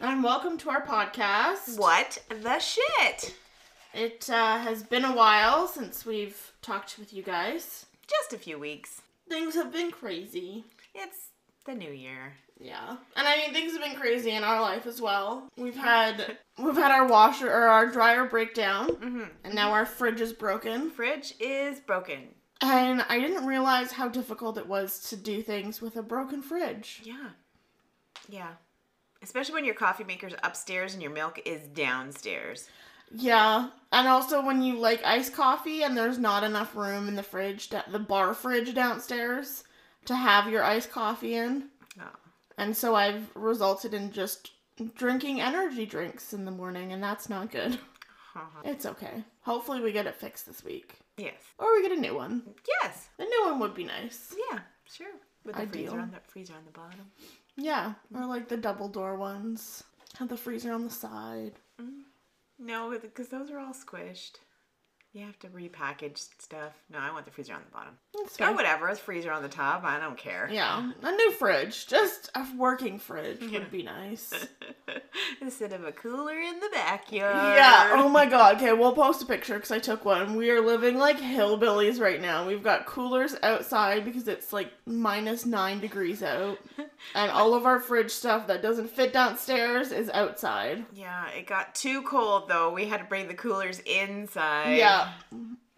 And welcome to our podcast. what the shit? It uh, has been a while since we've talked with you guys. Just a few weeks. Things have been crazy. It's the new year. Yeah. And I mean things have been crazy in our life as well. We've had we've had our washer or our dryer break down Mm-hmm. and now our fridge is broken. Fridge is broken. And I didn't realize how difficult it was to do things with a broken fridge. Yeah. Yeah. Especially when your coffee maker's upstairs and your milk is downstairs. Yeah, and also when you like iced coffee and there's not enough room in the fridge, the bar fridge downstairs, to have your iced coffee in. Oh. And so I've resulted in just drinking energy drinks in the morning, and that's not good. Uh-huh. It's okay. Hopefully, we get it fixed this week. yes. Or we get a new one. Yes. A new one would be nice. Yeah, sure. With the Ideal. freezer on the freezer on the bottom. Yeah, or like the double door ones. Have the freezer on the side. Mm. No, because those are all squished. You have to repackage stuff. No, I want the freezer on the bottom. Or whatever, it's freezer on the top. I don't care. Yeah, a new fridge. Just a working fridge Yeah. would be nice. Instead of a cooler in the backyard. Yeah. Oh my god. Okay, we'll post a picture because I took one. We are living like hillbillies right now. We've got coolers outside because it's like minus nine degrees out, and all of our fridge stuff that doesn't fit downstairs is outside. Yeah, it got too cold though. We had to bring the coolers inside. Yeah.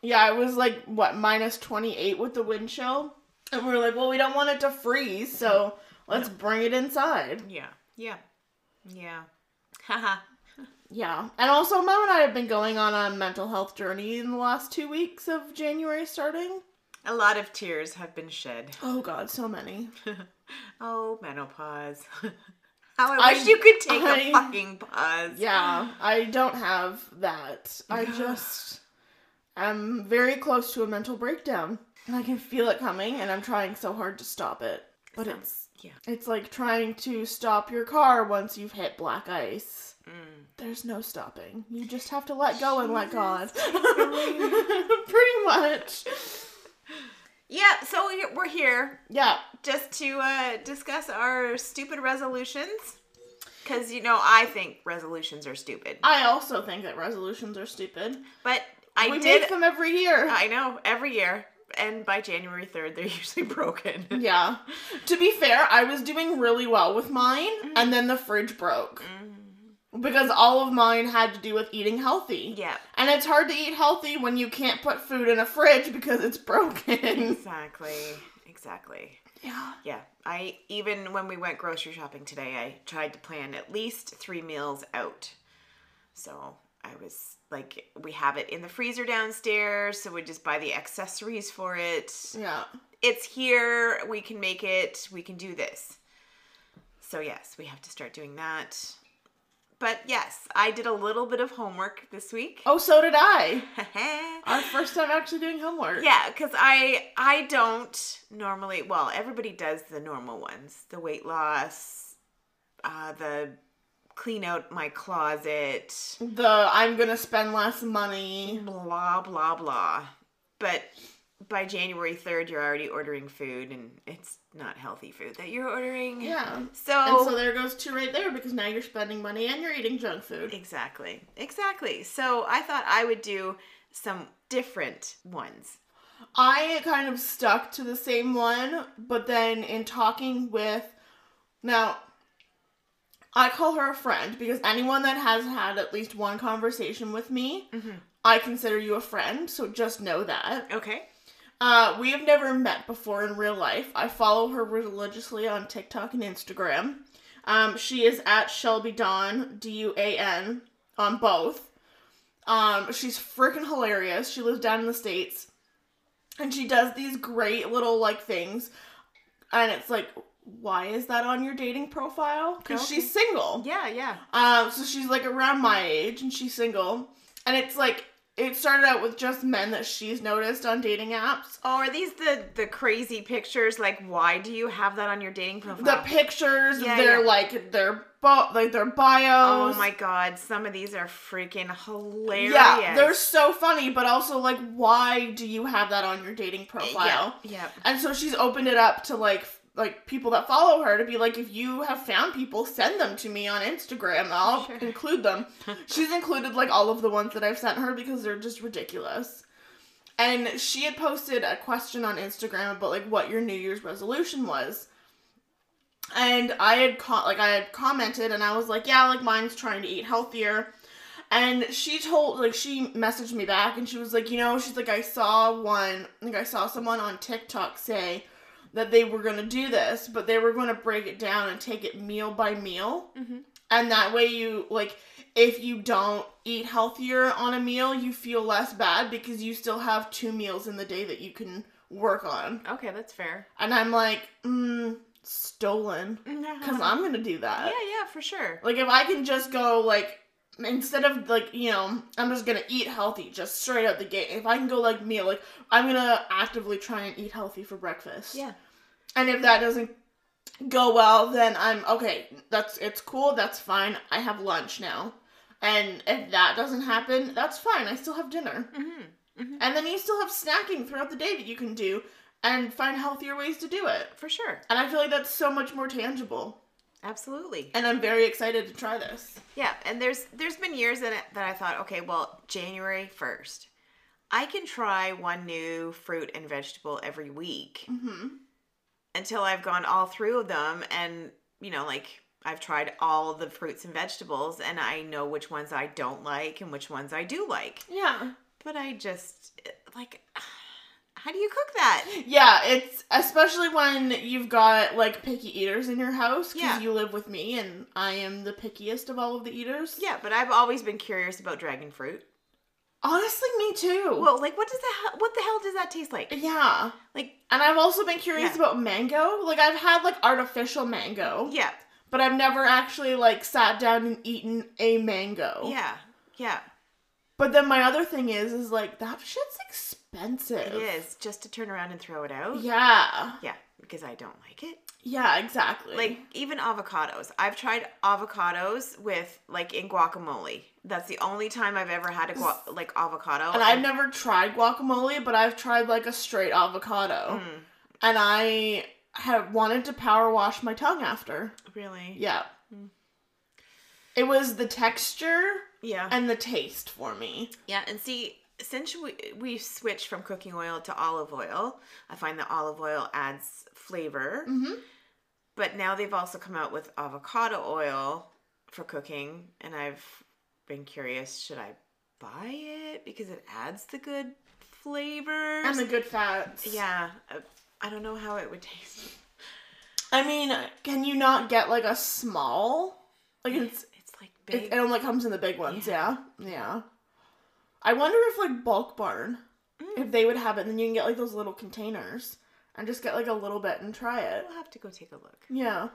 Yeah. It was like what minus twenty eight with the wind chill, and we were like, well, we don't want it to freeze, so let's bring it inside. Yeah. Yeah. Yeah. Haha. Yeah. And also, Mom and I have been going on a mental health journey in the last two weeks of January starting. a lot of tears have been shed. Oh god, so many. oh, menopause. How I I- wish you could take I- a fucking pause. Yeah, I don't have that. I just am very close to a mental breakdown. And I can feel it coming and I'm trying so hard to stop it. But Sounds- it's yeah. it's like trying to stop your car once you've hit black ice. Mm. There's no stopping. You just have to let go and let God. Pretty much. Yeah, so we- we're here Yeah. just to uh, discuss our stupid resolutions. Because, you know, I think resolutions are stupid. I also think that resolutions are stupid. But I we did. make them every year. I know, every year. And by January 3rd, they're usually broken. Yeah. To be fair, I was doing really well with mine, mm-hmm. and then the fridge broke. Mm-hmm. Because all of mine had to do with eating healthy. Yeah, And it's hard to eat healthy when you can't put food in a fridge because it's broken. exactly. Exactly. yeah. Yeah, I even when we went grocery shopping today, I tried to plan at least three meals out. So I was like, we have it in the freezer downstairs, so we just buy the accessories for it. Yeah. It's here, we can make it, we can do this. So, yes, we have to start doing that. But yes, I did a little bit of homework this week. Oh, so did I. Our first time actually doing homework. Yeah, because I I don't normally. Well, everybody does the normal ones: the weight loss, uh, the clean out my closet, The I'm gonna spend less money. blah blah blah. But by January third, you're already ordering food, and it's not healthy food that you're ordering. Yeah. So, And so there goes two right there because now you're spending money and you're eating junk food. exactly, exactly. So I thought I would do some different ones. I kind of stuck to the same one, but then in talking with now I call her a friend because anyone that has had at least one conversation with me, I consider you a friend, so just know that. Okay. Uh, we have never met before in real life. I follow her religiously on TikTok and Instagram. Um, she is at Shelby Daun, D U A N, on both. Um, she's freaking hilarious. She lives down in the States. And she does these great little, like, things. And it's like, why is that on your dating profile? Because Okay. she's single. Yeah, yeah. Um, so she's like around my age and she's single. And it's like it started out with just men that she's noticed on dating apps. Oh, are these the the crazy pictures? Like, why do you have that on your dating profile? The pictures, Yeah, their yeah. like their bo- like their bios. Oh my god, some of these are freaking hilarious. Yeah, they're so funny, but also like, why do you have that on your dating profile? Yeah, yeah. And so she's opened it up to like like people that follow her to be like, if you have found people, send them to me on Instagram. I'll Sure. include them. She's included like all of the ones that I've sent her because they're just ridiculous. And she had posted a question on Instagram about like what your New Year's resolution was. And I had co- like I had commented and I was like, yeah, like mine's trying to eat healthier. And she told like she messaged me back and she was like, you know, she's like I saw one like I saw someone on TikTok say that they were going to do this, but they were going to break it down and take it meal by meal. Mhm. And that way you like if you don't eat healthier on a meal, you feel less bad because you still have two meals in the day that you can work on. Okay, that's fair. And I'm like, mm, stolen. Because I'm going to do that. Yeah, yeah, for sure. Like if I can just go like instead of like you know I'm just gonna eat healthy just straight out the gate. If I can go like meal like I'm gonna actively try and eat healthy for breakfast. Yeah. And if that doesn't go well, then I'm okay. That's it's cool. That's fine. I have lunch now. And if that doesn't happen, that's fine. I still have dinner. Mm-hmm. And then you still have snacking throughout the day that you can do and find healthier ways to do it. For sure. And I feel like that's so much more tangible. Absolutely. And I'm very excited to try this. Yeah, and there's there's been years in it that I thought, okay, well, January 1st. I can try one new fruit and vegetable every week Mm-hmm. until I've gone all through them and, you know, like I've tried all the fruits and vegetables and I know which ones I don't like and which ones I do like. Yeah. But I just like how do you cook that? Yeah, it's especially when you've got like picky eaters in your house because Yeah. you live with me and I am the pickiest of all of the eaters. Yeah, but I've always been curious about dragon fruit. Honestly, me too. Well, like what does that what the hell does that taste like? yeah. Like And I've also been curious Yeah. about mango. Like I've had like artificial mango, yeah. but I've never actually like sat down and eaten a mango. Yeah. Yeah. But then my other thing is is like that shit's expensive. It is just to turn around and throw it out. Yeah. Yeah, because I don't like it. Yeah, exactly. Like even avocados. I've tried avocados with like in guacamole. That's the only time I've ever had a gua- like avocado. and I've never tried guacamole, but I've tried like a straight avocado. Mm, and I had wanted to power wash my tongue after. really. Yeah. Mm. It was the texture Yeah. and the taste for me. Yeah, and see, since we we switched from cooking oil to olive oil, I find that olive oil adds flavor. Mm-hmm. But now they've also come out with avocado oil for cooking, and I've been curious, should I buy it because it adds the good flavors? And the good fats. yeah, uh, I don't know how it would taste. I mean, can you not get like a small? Like it's It's like big. it only comes in the big ones, yeah. Yeah. I wonder if like bulk barn, Mm. if they would have it, and then you can get like those little containers and just get like a little bit and try it. We'll have to go take a look Yeah.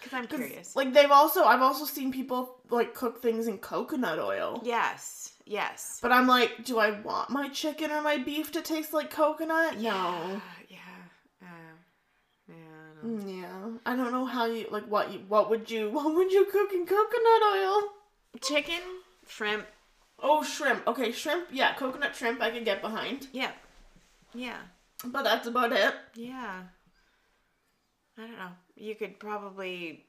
because I'm 'Cause, curious. Like they've also I've also seen people like cook things in coconut oil. yes, yes. But I'm like, do I want my chicken or my beef to taste like coconut? Yeah, No. yeah, uh, yeah. I don't know. Mm, Yeah. I don't know how you like what you what would you what would you cook in coconut oil? Chicken, shrimp. Oh, shrimp. Okay, shrimp. Yeah, coconut shrimp I could get behind. Yeah, yeah, But that's about it. yeah. I don't know. You could probably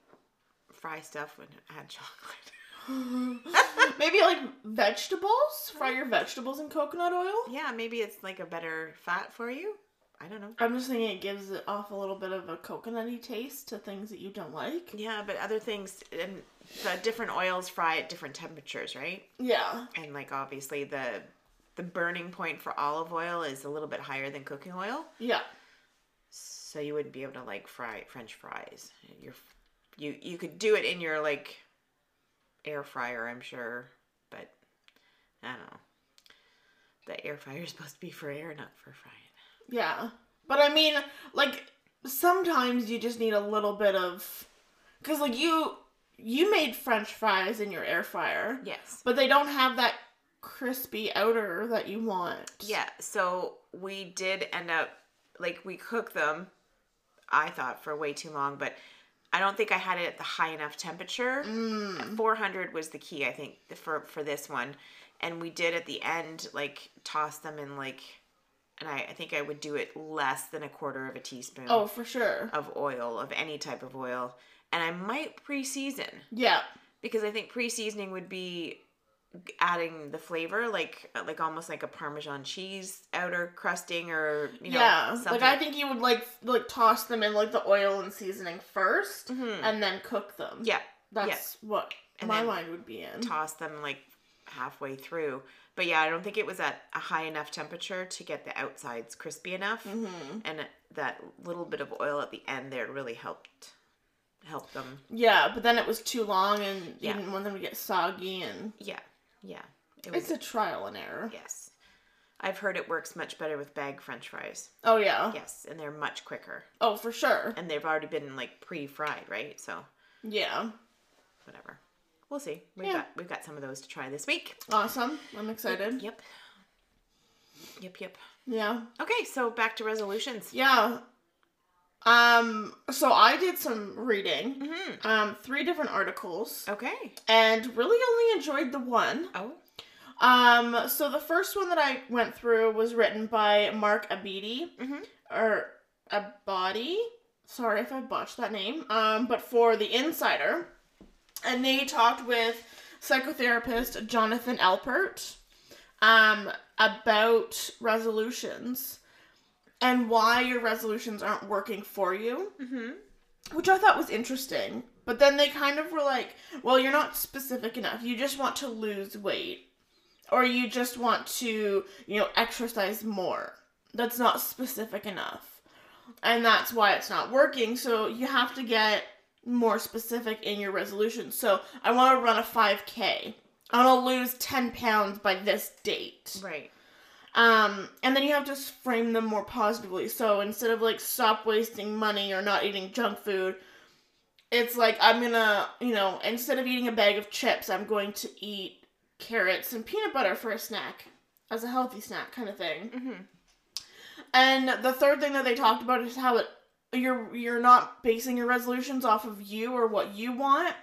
fry stuff and add chocolate. Maybe like vegetables. Fry your vegetables in coconut oil. yeah, maybe it's like a better fat for you. I don't know. I'm just thinking it gives it off a little bit of a coconutty taste to things that you don't like. Yeah, but other things and the different oils fry at different temperatures, right? Yeah. And like obviously the the burning point for olive oil is a little bit higher than cooking oil, Yeah. so you wouldn't be able to like fry French fries. You're you you could do it in your like air fryer, I'm sure, but I don't know. The air fryer is supposed to be for air, not for frying. Yeah. But I mean, like sometimes you just need a little bit of cuz like you you made french fries in your air fryer, Yes. but they don't have that crispy outer that you want. Yeah, so we did end up like we cooked them. I thought for way too long, but I don't think I had it at the high enough temperature. Mm. 400 was the key, I think, for for this one. And we did at the end like toss them in like and I, I think I would do it less than a quarter of a teaspoon Oh, for sure. of oil of any type of oil, and I might pre-season Yeah. because I think pre-seasoning would be adding the flavor like like almost like a parmesan cheese outer crusting or you know yeah. something. Like I think you would like like toss them in like the oil and seasoning 1st Mhm. and then cook them. yeah That's what And my mind would be in. toss them like halfway through but yeah I don't think it was at a high enough temperature to get the outsides crispy enough hmm and that little bit of oil at the end there really helped helped them Yeah, but then it was too long and you Yeah. didn't want them to get soggy and yeah yeah it was it's a trial and error. yes I've heard it works much better with bag french fries Oh yeah. yes and they're much quicker Oh for sure. and they've already been like pre-fried right so Yeah. whatever we'll see we've Yeah. got we've got some of those to try this week Awesome. I'm excited. yep yep yep Yeah. okay so back to resolutions Yeah. Um so I did some reading. mm-hmm. Um three different articles okay and really only enjoyed the one. oh Um so the first one that I went through was written by Mark Abidi Mhm. or Abadi. Sorry if I botched that name. Um but for The Insider and they talked with psychotherapist Jonathan Alpert um about resolutions and why your resolutions aren't working for you mm-hmm. which I thought was interesting. But then they kind of were like, well, you're not specific enough. You just want to lose weight. Or you just want to, you know, exercise more. That's not specific enough. And that's why it's not working. So you have to get more specific in your resolution. So I want to run a 5K. I want to lose 10 pounds by this date. right Um, and then you have to frame them more positively. So instead of like stop wasting money or not eating junk food, it's like I'm gonna, you know, instead of eating a bag of chips, I'm going to eat carrots and peanut butter for a snack as a healthy snack kind of thing. mm-hmm. And the third thing that they talked about is how it you're you're not basing your resolutions off of you or what you want.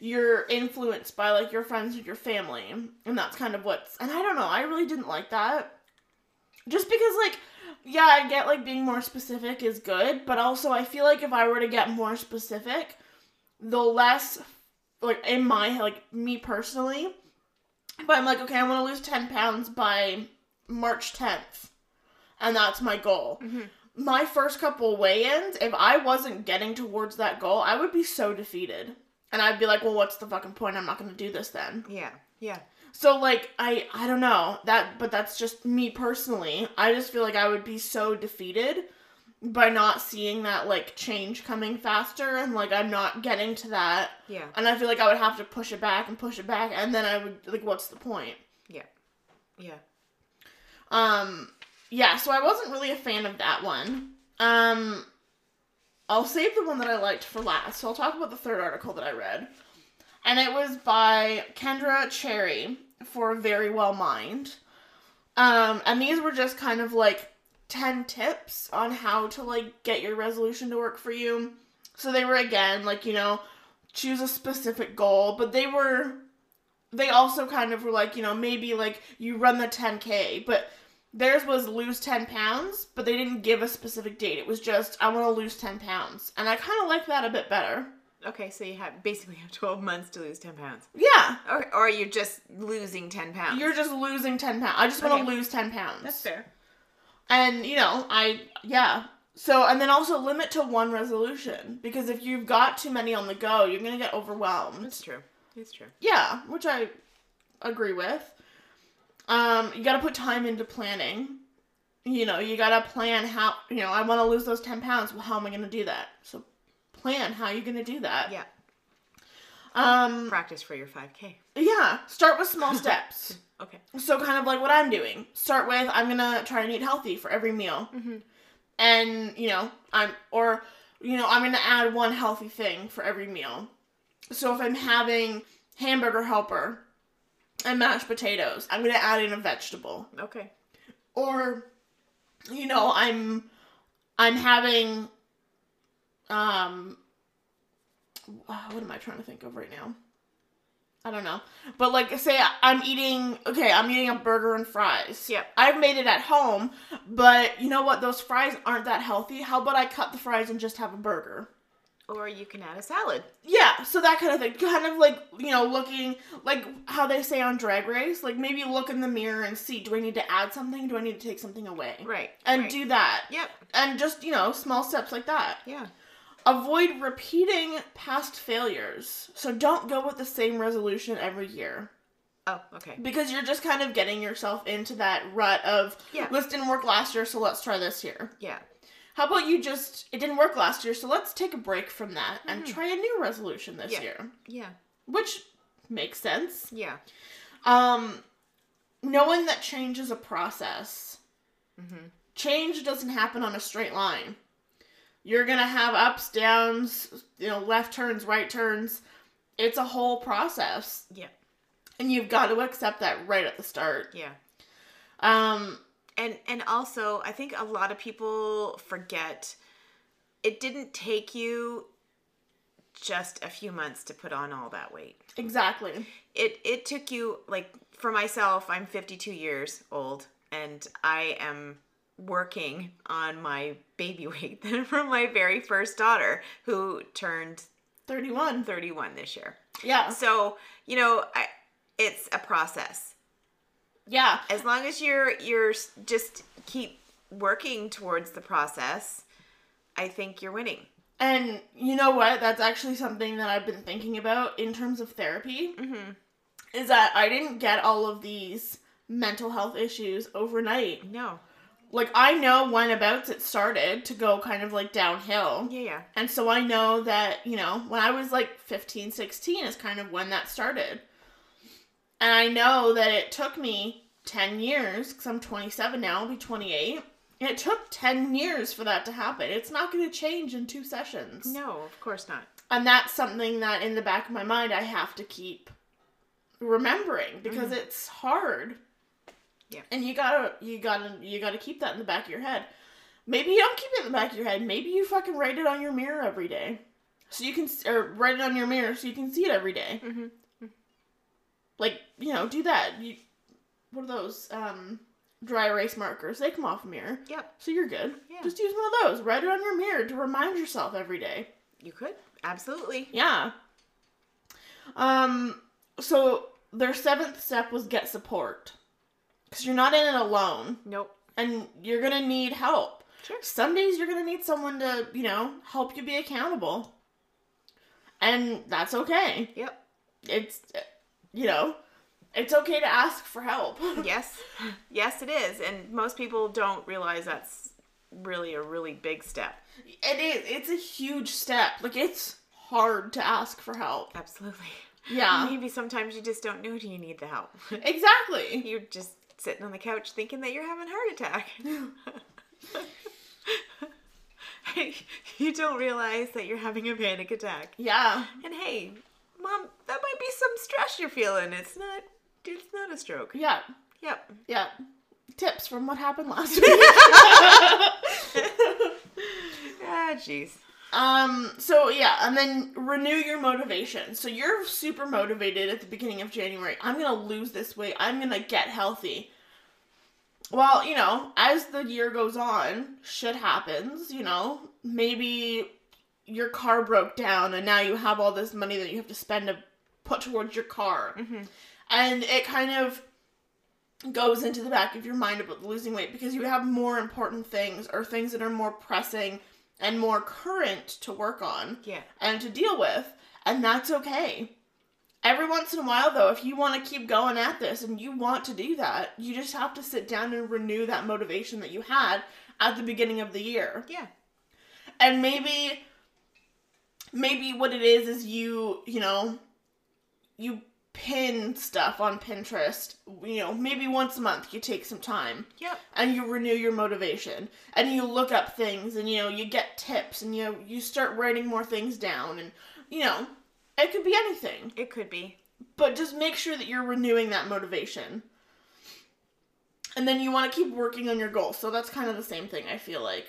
You're influenced by like your friends and your family. And that's kind of what's and I don't know, I really didn't like that. Just because like yeah, I get like being more specific is good, but also I feel like if I were to get more specific, the less like in my like me personally, but I'm like, okay, I want to lose 10 pounds by March 10th, and that's my goal. Mhm. My first couple weigh ins, if I wasn't getting towards that goal, I would be so defeated. And I'd be like, well, what's the fucking point? I'm not going to do this then. yeah yeah So like I I don't know that but that's just me personally. I just feel like I would be so defeated by not seeing that like change coming faster and like I'm not getting to that yeah and I feel like I would have to push it back and push it back and then I would like what's the point? yeah Yeah. Um yeah, so I wasn't really a fan of that one. Um I'll save the one that I liked for last. So I'll talk about the third article that I read. And it was by Kendra Cherry for Verywell Mind. Um and these were just kind of like 10 tips on how to like get your resolution to work for you. So they were again like, you know, choose a specific goal, but they were they also kind of were like, you know, maybe like you run the 10k, but theirs was lose 10 pounds, but they didn't give a specific date. It was just I want to lose 10 pounds. And I kind of like that a bit better. Okay so you have basically have 12 months to lose 10 pounds Yeah. or, or you're just losing 10 pounds You're just losing 10 pounds. I just want to Okay. lose 10 pounds. that's fair And, you know, I, yeah. So, and then also limit to one resolution. Because if you've got too many on the go, you're going to get overwhelmed. that's true it's true Yeah, which I agree with. Um, you got to put time into planning. You know, you got to plan how, you know, I want to lose those 10 pounds. Well, how am I going to do that? So, plan how you're going to do that. yeah Um, practice for your 5k yeah, start with small steps. okay So kind of like what I'm doing. Start with I'm gonna try and eat healthy for every meal, mm-hmm. and you know I'm or you know I'm gonna add one healthy thing for every meal. So if I'm having hamburger helper and mashed potatoes, I'm gonna add in a vegetable. okay Or you know I'm I'm having um what am I trying to think of right now? I don't know. But like say I'm eating okay, I'm eating a burger and fries. Yep. I've made it at home, but you know what? Those fries aren't that healthy. How about I cut the fries and just have a burger? Or you can add a salad. Yeah, so that kind of thing. Kind of like, you know, looking like how they say on Drag Race, like maybe look in the mirror and see do I need to add something? Do I need to take something away? Right. And right. do that. Yep. And just, you know, small steps like that. Yeah. Avoid repeating past failures. So don't go with the same resolution every year. Oh, okay. Because you're just kind of getting yourself into that rut of, Yeah. this didn't work last year, so let's try this year. Yeah. How about you just, it didn't work last year, so let's take a break from that and try a new resolution this Mm-hmm. Yeah. year. Yeah. Which makes sense. Yeah. Um, knowing that change is a process. Mm-hmm. Change doesn't happen on a straight line. You're gonna have ups, downs, you know, left turns, right turns. It's a whole process, Yeah. and you've got to accept that right at the start. Yeah. Um, And and also, I think a lot of people forget it didn't take you just a few months to put on all that weight. exactly. It it took you like for myself, I'm 52 years old and I am working on my baby weight than from my very first daughter who turned Thirty-one. 31 this year. Yeah, So, you know, I, it's a process. yeah, as long as you're you're just keep working towards the process i think you're winning and you know what? That's actually something that I've been thinking about in terms of therapy. mm-hmm. Is that I didn't get all of these mental health issues overnight. no like I know when abouts it started to go kind of like downhill. yeah yeah And so I know that, you know, when I was like 15, 16 is kind of when that started. And I know that it took me 10 years cuz I'm 27 now, I'll be 28. It took 10 years for that to happen. It's not going to change in two sessions. no of course not And that's something that in the back of my mind I have to keep remembering because mm-hmm. it's hard. Yeah. And you gotta you gotta you gotta keep that in the back of your head. Maybe you don't keep it in the back of your head. Maybe you fucking write it on your mirror every day, so you can or write it on your mirror so you can see it every day. Mhm. Like you know, do that. You what are those um dry erase markers? They come off a mirror, yep so you're good. Yeah. Just use one of those. Write it on your mirror to remind yourself every day. you could absolutely Yeah. Um. So their seventh step was get support, because you're not in it alone, nope and you're gonna need help. Sure. Some days you're gonna need someone to, you know, help you be accountable, and that's okay. yep It's, you know, it's okay to ask for help. yes yes it is and most people don't realize that's really a really big step it is. It's a huge step. Like it's hard to ask for help. absolutely Yeah. maybe sometimes you just don't know do you need the help Exactly. you're just sitting on the couch thinking that you're having a heart attack you don't realize that you're having a panic attack Yeah. And hey, mom, that might be some stress you're feeling. It's not it's not a stroke. Yeah. Yep. Yeah. Tips from what happened last week. Ah, jeez. Um, so yeah, and then renew your motivation. So you're super motivated at the beginning of January. I'm gonna lose this weight. I'm gonna get healthy. Well, you know, as the year goes on, shit happens, you know. Maybe your car broke down and now you have all this money that you have to spend to put towards your car. Mhm. And it kind of goes into the back of your mind about losing weight because you have more important things or things that are more pressing and more current to work on Yeah. and to deal with, and that's okay. Every once in a while, though, if you want to keep going at this and you want to do that, you just have to sit down and renew that motivation that you had at the beginning of the year. Yeah. And maybe, maybe what it is is you, you know, you pin stuff on Pinterest. You know, maybe once a month you take some time Yep. and you renew your motivation and you look up things and you know you get tips and you you start writing more things down and you know it could be anything It could be. but just make sure that you're renewing that motivation and then you want to keep working on your goals so that's kind of the same thing i feel like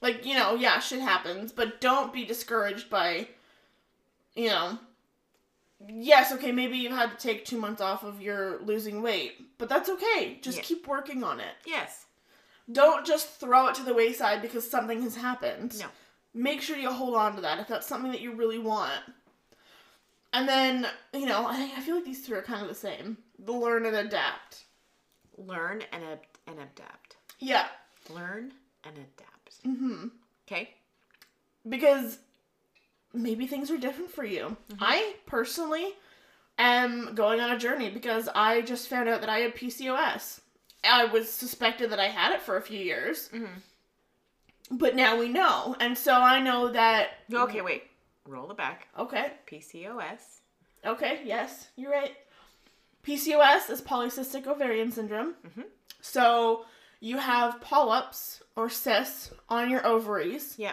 like you know yeah shit happens but don't be discouraged by you know yes, okay, maybe you've had to take two months off of your losing weight, but that's okay. Just Yeah. keep working on it. Yes. Don't just throw it to the wayside because something has happened. No. Make sure you hold on to that if that's something that you really want. And then, you know, I, I feel like these two are kind of the same. The learn and adapt. Learn and ad- and adapt. Yeah. Learn and adapt. hmm Okay. because maybe things are different for you. I personally am going on a journey because I just found out that I had PCOS. I was suspected that I had it for a few years, Mhm. but now we know. And so I know that. Okay, wait. Roll it back. Okay, PCOS. okay, yes, you're right. PCOS is polycystic ovarian syndrome. Mhm. So you have polyps or cysts on your ovaries. Yeah.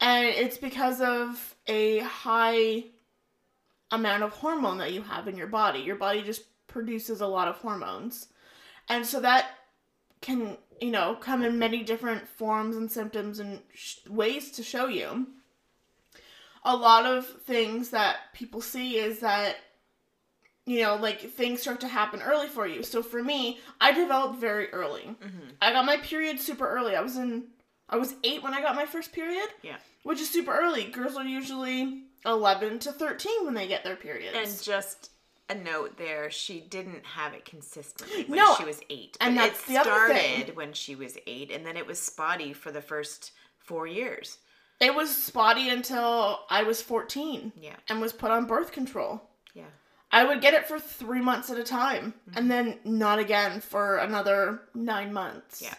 And it's because of a high amount of hormone that you have in your body. Your body just produces a lot of hormones. And so that can, you know, come in many different forms and symptoms and sh- ways to show you. A lot of things that people see is that you know, like things start to happen early for you. So for me, I developed very early. Mhm. I got my period super early. I was in I was 8 when I got my first period Yeah. which is super early. Girls are usually 11 to 13 when they get their periods. And just a note there, she didn't have it consistently when No, she was eight. and but that's it the other started thing. when she was eight, and then it was spotty for the first four years. it was spotty until I was 14 Yeah. and was put on birth control. Yeah. I would get it for three months at a time Mm-hmm. and then not again for another nine months. Yeah.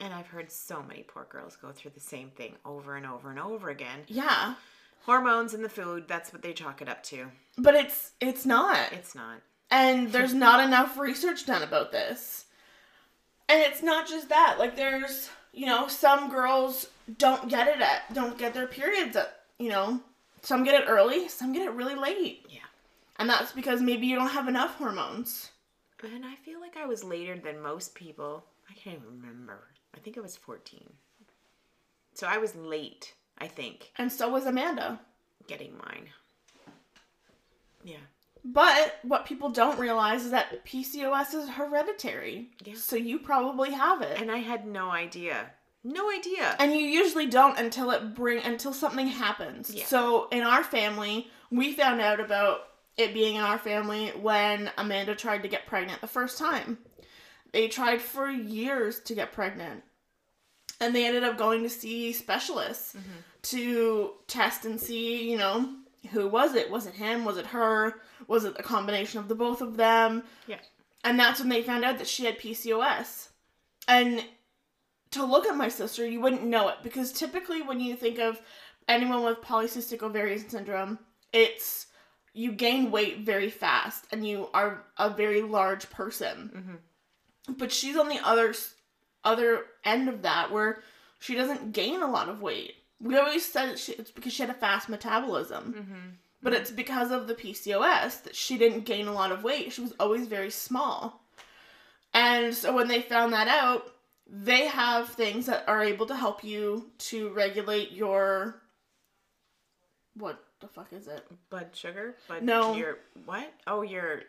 And I've heard so many poor girls go through the same thing over and over and over again. Yeah. Hormones in the food, that's what they chalk it up to. But it's it's not. It's not. and there's not enough research done about this. And it's not just that. Like there's, you know, some girls don't get it at don't get their periods at, you know, some get it early, some get it really late. Yeah. And that's because maybe you don't have enough hormones. And I feel like I was later than most people. I can't even remember. I think I was 14. So I was late, I think, And so was Amanda. getting mine. Yeah. But what people don't realize is that PCOS is hereditary. Yeah. So you probably have it. And I had no idea. No idea. And you usually don't until it bring until something happens. Yeah. So in our family, we found out about it being in our family when Amanda tried to get pregnant the first time. They tried for years to get pregnant. And they ended up going to see specialists Mm-hmm. to test and see, you know, who was it? Was it him? Was it her? Was it a combination of the both of them? Yeah. And that's when they found out that she had PCOS. And to look at my sister, you wouldn't know it because typically when you think of anyone with polycystic ovarian syndrome, it's you gain weight very fast and you are a very large person. Mhm. But she's on the other other end of that where she doesn't gain a lot of weight. We always said she, it's because she had a fast metabolism. Mm-hmm. But it's because of the PCOS that she didn't gain a lot of weight. She was always very small. And so when they found that out, they have things that are able to help you to regulate your what the fuck is it? Blood sugar? Blood No. Your what? Oh, your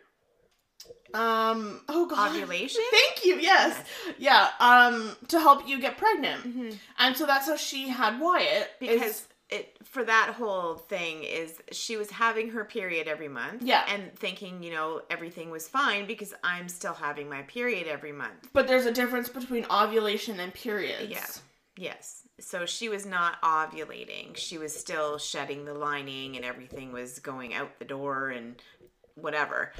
Um oh god. ovulation? Thank you. Yes. Yeah, um to help you get pregnant. hmm And so that's how she had Wyatt is- Because it for that whole thing is she was having her period every month. Yeah. And thinking, you know, everything was fine because I'm still having my period every month. but there's a difference between ovulation and periods. Yeah. Yes. So she was not ovulating. She was still shedding the lining and everything was going out the door and whatever.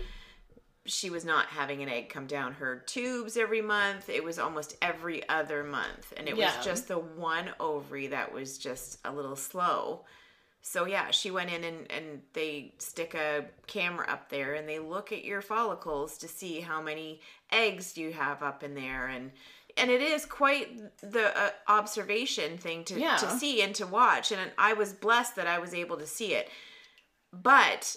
She was not having an egg come down her tubes every month. It was almost every other month. And it Yeah. was just the one ovary that was just a little slow. So yeah, she went in and, and they stick a camera up there and they look at your follicles to see how many eggs you have up in there and and it is quite the uh, observation thing to, Yeah. to see and to watch and I was blessed that I was able to see it. But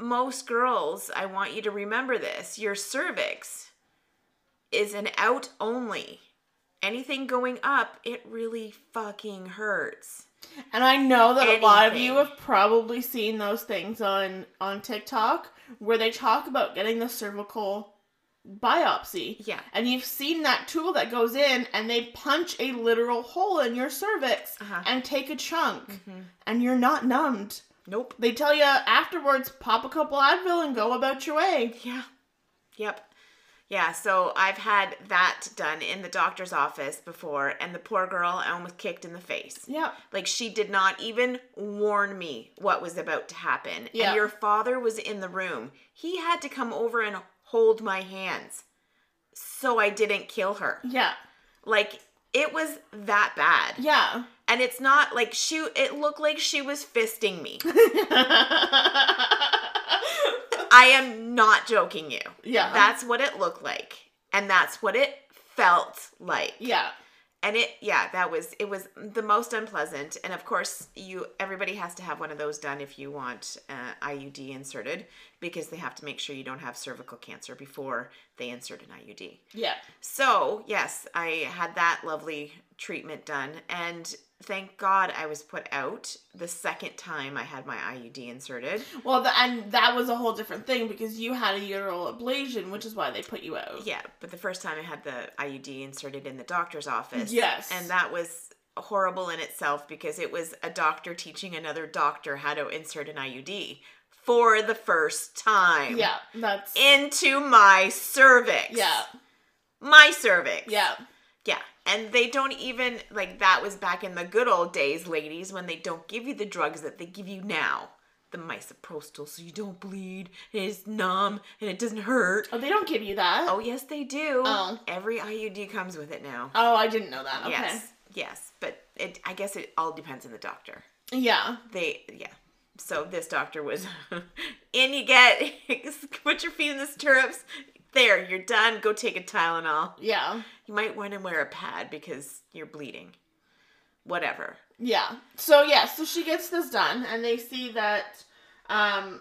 most girls, I want you to remember this, your cervix is an out only anything going up, it really fucking hurts. And I know that a lot of you have probably seen those things on on TikTok where they talk about getting the cervical biopsy. Yeah. And you've seen that tool that goes in and they punch a literal hole in your cervix Uh-huh. and take a chunk Mhm. and you're not numbed. Nope. They tell you afterwards pop a couple Advil and go about your way. Yeah. Yep. Yeah, so I've had that done in the doctor's office before, and the poor girl I almost kicked in the face. Yeah. Like she did not even warn me what was about to happen. Yeah. And your father was in the room. He had to come over and hold my hands so I didn't kill her. Yeah. Like it was that bad. Yeah. And it's not like she it looked like she was fisting me. I am not joking you. yeah. That's what it looked like. And that's what it felt like. yeah. And it yeah, that was it was the most unpleasant. And of course, you everybody has to have one of those done if you want uh, IUD inserted because they have to make sure you don't have cervical cancer before they insert an IUD. Yeah. So, yes, I had that lovely treatment done and thank God I was put out the second time I had my IUD inserted. Well, the, and that was a whole different thing because you had a uterine ablation, which is why they put you out. Yeah, but the first time I had the IUD inserted in the doctor's office. Yes. And that was horrible in itself because it was a doctor teaching another doctor how to insert an IUD for the first time. Yeah, that's Into my cervix. yeah, My cervix. yeah, Yeah. And they don't even like that was back in the good old days, ladies, when they don't give you the drugs that they give you now. The misoprostol so you don't bleed, and it's numb, and it doesn't hurt. Oh, they don't give you that. Oh yes, they do. Oh. Every IUD comes with it now. Oh, I didn't know that. Okay. Yes, yes, but it. I guess it all depends on the doctor. Yeah. They, yeah. So this doctor was, in you get, put your feet in the stirrups. There, you're done. Go take a Tylenol. Yeah. You might want to wear a pad because you're bleeding. Whatever. Yeah. So yeah, so she gets this done and they see that um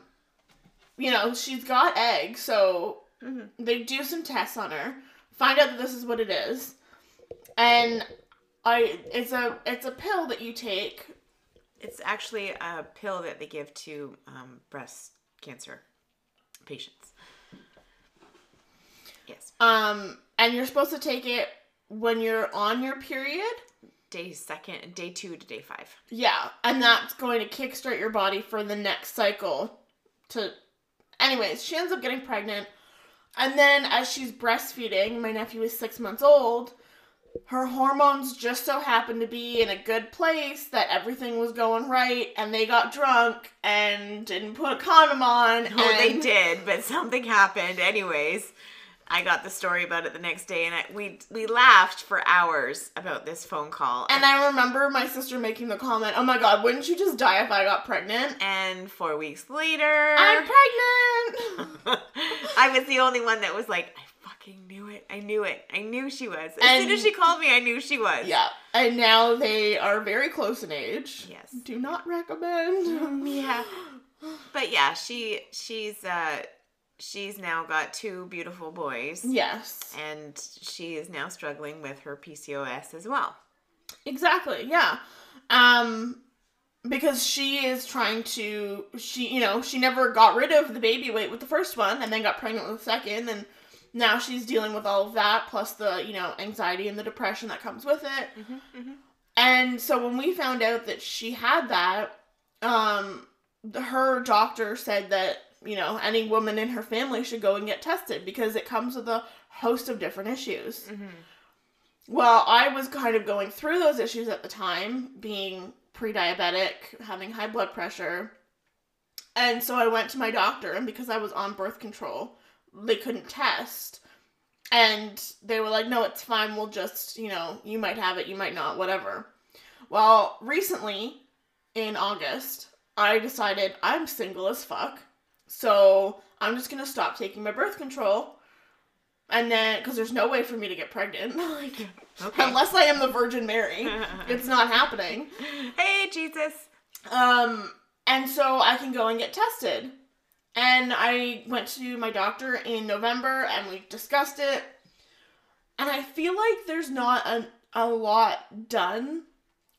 you know, she's got eggs, so Mhm. they do some tests on her, find out that this is what it is. And I it's a it's a pill that you take. It's actually a pill that they give to um, breast cancer patients. Yes. Um and you're supposed to take it when you're on your period. Day second, day two to day five. Yeah, and that's going to kickstart your body for the next cycle. To, anyways, she ends up getting pregnant, and then as she's breastfeeding, my nephew is six months old. Her hormones just so happened to be in a good place that everything was going right, and they got drunk and didn't put a condom on. Oh, they did, but something happened. Anyways, I got the story about it the next day, and I, we we laughed for hours about this phone call. And I remember my sister making the comment, "Oh my God, wouldn't you just die if I got pregnant?" and four weeks later, I'm pregnant. I was the only one that was like, I fucking knew it. I knew it. I knew she was. As soon as she called me, I knew she was. Yeah, and now they are very close in age. Yes. Do not recommend. Yeah. But yeah, she she's uh she's now got two beautiful boys. Yes. And she is now struggling with her PCOS as well. Exactly. Yeah. Um because she is trying to she you know, she never got rid of the baby weight with the first one and then got pregnant with the second and now she's dealing with all of that plus the, you know, anxiety and the depression that comes with it. Mm-hmm, And so when we found out that she had that, um, her doctor said that you know any woman in her family should go and get tested because it comes with a host of different issues. Mm-hmm. Well, I was kind of going through those issues at the time, being pre-diabetic, having high blood pressure. And so I went to my doctor and because I was on birth control, they couldn't test. And they were like, "No, it's fine. We'll just, you know, you might have it, you might not, whatever." Well, recently in August, I decided I'm single as fuck. So, I'm just going to stop taking my birth control. And then cuz there's no way for me to get pregnant. like Okay. Unless I am the Virgin Mary, it's not happening. hey Jesus. Um, and so I can go and get tested. And I went to my doctor in November and we discussed it. And I feel like there's not a, a lot done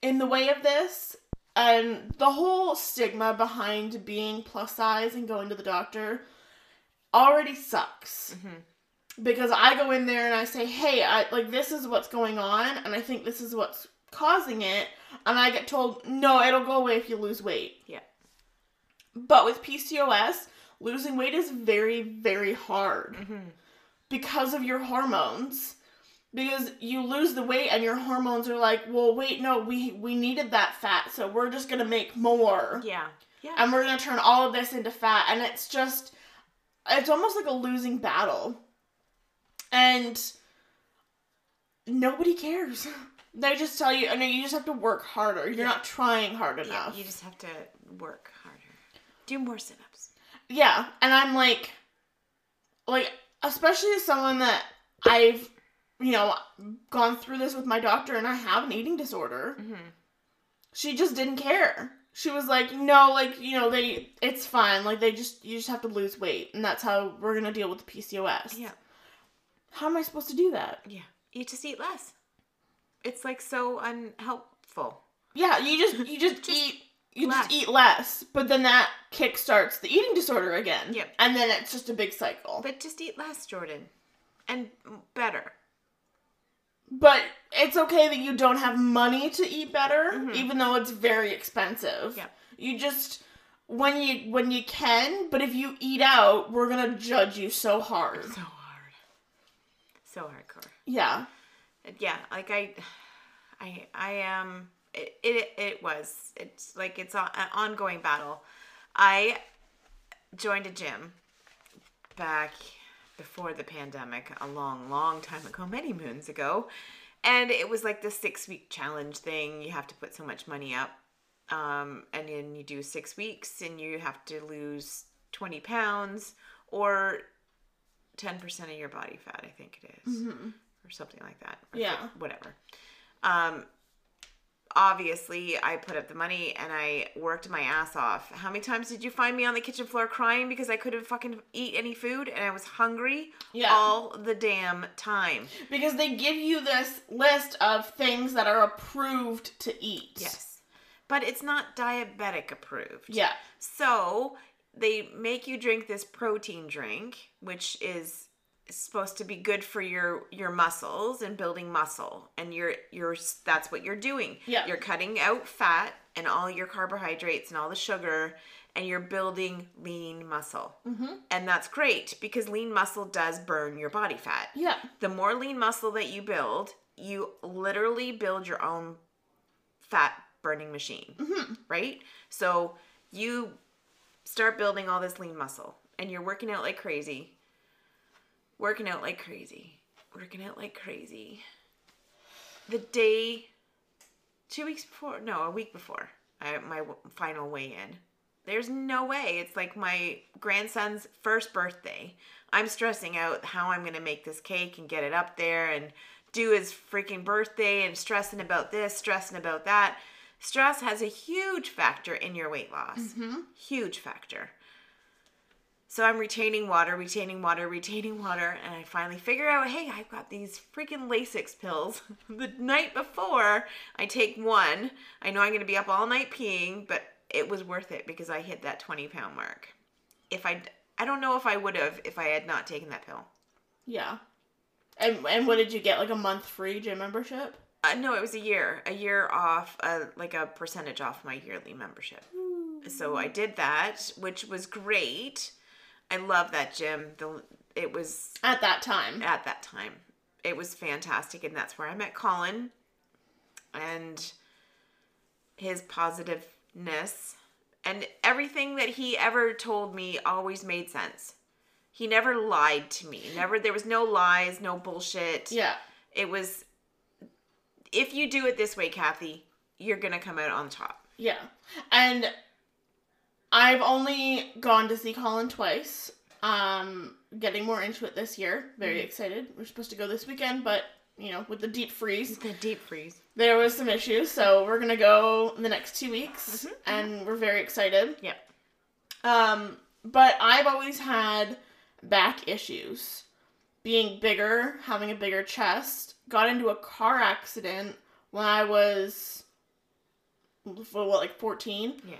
in the way of this. And the whole stigma behind being plus size and going to the doctor already sucks. Mm-hmm. Because I go in there and I say, hey, I like this is what's going on, and I think this is what's causing it. And I get told, no, it'll go away if you lose weight. Yeah. But with PCOS, losing weight is very, very hard Mm-hmm. because of your hormones. Because you lose the weight and your hormones are like, well, wait, no, we we needed that fat, so we're just gonna make more, Yeah. Yeah. and we're gonna turn all of this into fat, and it's just, it's almost like a losing battle, and nobody cares. They just tell you, I know you just have to work harder. You're Yeah. not trying hard enough. yeah. You just have to work harder. Do more sit-ups. Yeah, and I'm like, like, especially as someone that I've, you know, gone through this with my doctor and I have an eating disorder. Mm-hmm. She just didn't care. She was like, no, like, you know, they, it's fine. Like, they just, you just have to lose weight. And that's how we're going to deal with the PCOS. Yeah. How am I supposed to do that? Yeah. You just eat less. It's like so unhelpful. Yeah, you just, you just, Just eat, you less. just eat less. But then that kickstarts the eating disorder again. Yep. And then it's just a big cycle. But just eat less, Jordan. And better. But it's okay that you don't have money to eat better, Mhm. even though it's very expensive. Yeah. You just when you when you can, but if you eat out, we're gonna judge you so hard. So hard. So hardcore. Yeah. yeah like i i i am it it, it was it's like it's an ongoing battle i joined a gym back before the pandemic a long long time ago many moons ago and it was like the six week challenge thing you have to put so much money up um, and then you do six weeks and you have to lose 20 pounds or 10% of your body fat i think it is hmm or something like that. Yeah. Whatever. Um, obviously, I put up the money and I worked my ass off. How many times did you find me on the kitchen floor crying because I couldn't fucking eat any food and I was hungry Yeah. all the damn time? Because they give you this list of things that are approved to eat. Yes. But it's not diabetic approved. Yeah. So they make you drink this protein drink, which is supposed to be good for your your muscles and building muscle and you're you're that's what you're doing Yeah. you're cutting out fat and all your carbohydrates and all the sugar and you're building lean muscle Mm-hmm. and that's great because lean muscle does burn your body fat Yeah. the more lean muscle that you build you literally build your own fat burning machine Mm-hmm. right? So you start building all this lean muscle and you're working out like crazy. Working out like crazy. Working out like crazy. The day, two weeks before, no, a week before I, my final weigh in, there's no way. It's like my grandson's first birthday. I'm stressing out how I'm going to make this cake and get it up there and do his freaking birthday and stressing about this, stressing about that. Stress has a huge factor in your weight loss. Mm-hmm. Huge factor. So I'm retaining water, retaining water, retaining water, and I finally figure out, hey, I've got these freaking Lasix pills. the night before, I take one. I know I'm going to be up all night peeing, but it was worth it because I hit that 20 pound mark. If I, I don't know if I would have if I had not taken that pill. Yeah. And and what did you get? Like a month free gym membership? Uh, no, it was a year, a year off, uh, like a percentage off my yearly membership. So I did that, which was great. I love that gym. The it was At that time. at that time. It was fantastic, and that's where I met Colin, and his positiveness, and everything that he ever told me always made sense. He never lied to me. Never there was no lies, no bullshit. Yeah. It was if you do it this way, Kathy, you're gonna come out on top. Yeah. And I've only gone to see Colin twice. Um, getting more into it this year. Very excited. We're supposed to go this weekend, but you know, with the deep freeze, The deep freeze. there was some issues. So we're gonna go in the next two weeks, Mhm. and we're very excited. Yep. Um, but I've always had back issues, being bigger, having a bigger chest, got into a car accident when I was for what like 14 Yeah.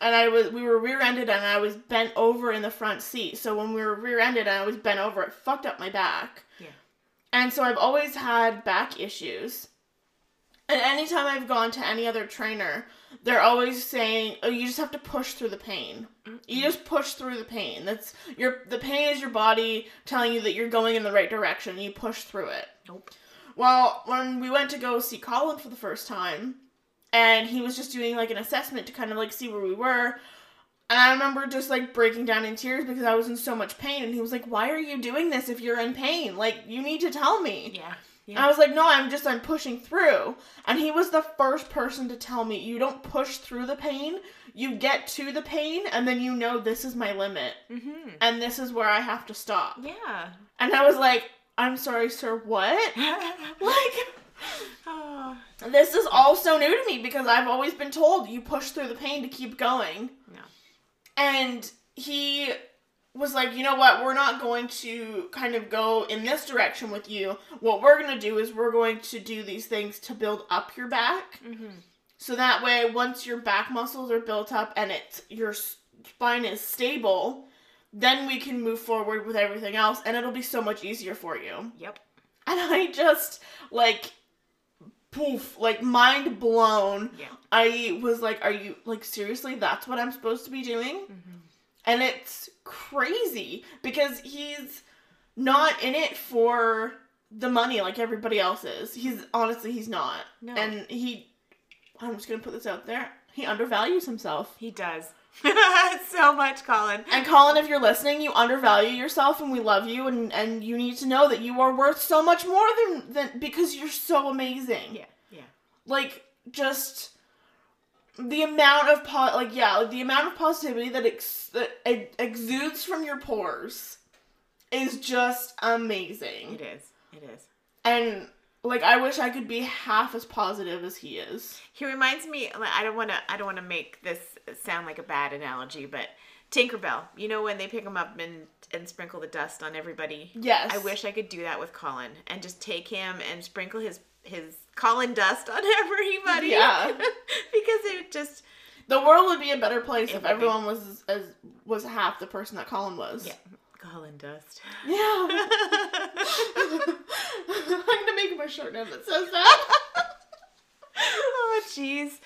And I was we were rear-ended and I was bent over in the front seat. So when we were rear-ended and I was bent over, it fucked up my back. Yeah. And so I've always had back issues. And anytime I've gone to any other trainer, they're always saying, "Oh, you just have to push through the pain. You just push through the pain. That's your the pain is your body telling you that you're going in the right direction. You push through it." Nope. Well, when we went to go see Colin for the first time, and he was just doing like an assessment to kind of like see where we were. And I remember just like breaking down in tears because I was in so much pain. And he was like, Why are you doing this if you're in pain? Like, you need to tell me. Yeah. And I was like, No, I'm just, I'm pushing through. And he was the first person to tell me, You don't push through the pain, you get to the pain, and then you know this is my limit. Mm-hmm. And this is where I have to stop. Yeah. And I was like, I'm sorry, sir, what? Like. This is all so new to me because I've always been told you push through the pain to keep going. No. And he was like, you know what, we're not going to kind of go in this direction with you. What we're going to do is we're going to do these things to build up your back. Mm-hmm. So that way, once your back muscles are built up and it's your spine is stable, then we can move forward with everything else and it'll be so much easier for you. Yep. And I just like poof, like mind blown. Yeah. I was like, are you like seriously that's what I'm supposed to be doing? Mm-hmm. And it's crazy because he's not in it for the money like everybody else is. He's honestly he's not. No. And he I'm just going to put this out there. He undervalues himself. He does. so much, Colin. And Colin, if you're listening, you undervalue yourself and we love you and, and you need to know that you are worth so much more than, than because you're so amazing. Yeah. Yeah. Like just the amount of po- like yeah, like the amount of positivity that ex- that e- exudes from your pores is just amazing. It is. It is. And like I wish I could be half as positive as he is. He reminds me. like, I don't want to. I don't want to make this sound like a bad analogy, but Tinkerbell. You know when they pick him up and and sprinkle the dust on everybody. Yes. I wish I could do that with Colin and just take him and sprinkle his his Colin dust on everybody. Yeah. because it just The world would be a better place if would be. everyone was as, as was half the person that Colin was. yeah Colin dust. Yeah. I'm gonna make him a shirt now that says that. oh jeez.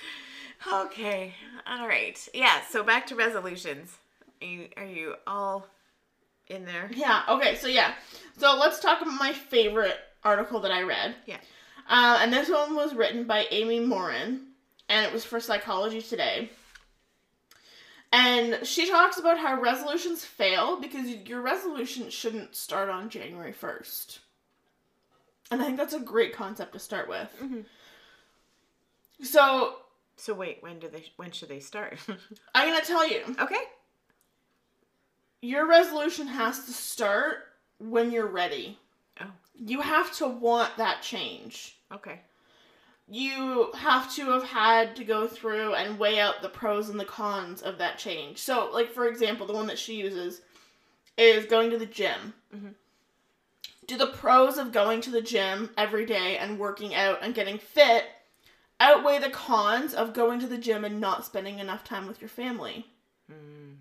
Okay. All right. Yeah. So back to resolutions. Are you are you all in there? yeah. Okay. So yeah. So let's talk about my favorite article that I read. Yeah. Uh, and this one was written by Amy Morin, and it was for Psychology Today. And she talks about how resolutions fail because your resolution shouldn't start on January 1st. And I think that's a great concept to start with. Mhm. So, So wait, when do they? When should they start? I'm going to tell you okay. your resolution has to start when you're ready. Oh. You have to want that change. Okay. You have to have had to go through and weigh out the pros and the cons of that change. So, like for example, the one that she uses is going to the gym. Mhm. Do the pros of going to the gym every day and working out and getting fit outweigh the cons of going to the gym and not spending enough time with your family? Mm.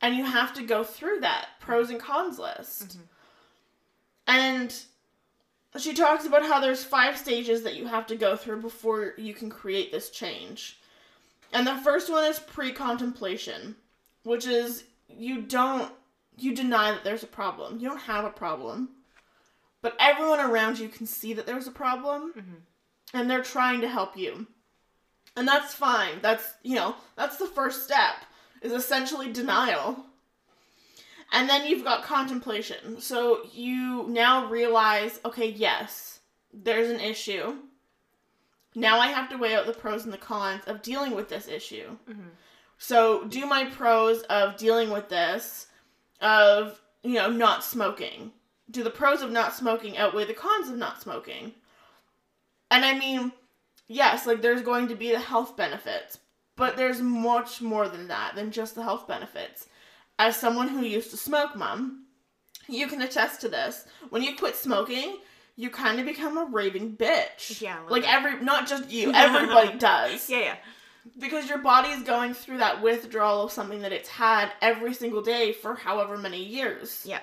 And you have to go through that pros and cons list. Mhm. And she talks about how there's five stages that you have to go through before you can create this change. And the first one is pre contemplation, which is you don't, you deny that there's a problem. You don't have a problem. But everyone around you can see that there's a problem Mhm. and they're trying to help you. And that's fine. That's, you know, that's the first step, is essentially denial. And then you've got contemplation. So you now realize, okay, yes, there's an issue. Now I have to weigh out the pros and the cons of dealing with this issue. Mhm. So do my pros of dealing with this, of, you know, not smoking. Do the pros of not smoking outweigh the cons of not smoking? And I mean, yes, like there's going to be the health benefits, but there's much more than that, than just the health benefits. As someone who used to smoke, mom, you can attest to this. When you quit smoking, you kind of become a raving bitch. Yeah, Like bit. every, not just you, everybody does. Yeah, yeah. Because your body is going through that withdrawal of something that it's had every single day for however many years. Yeah.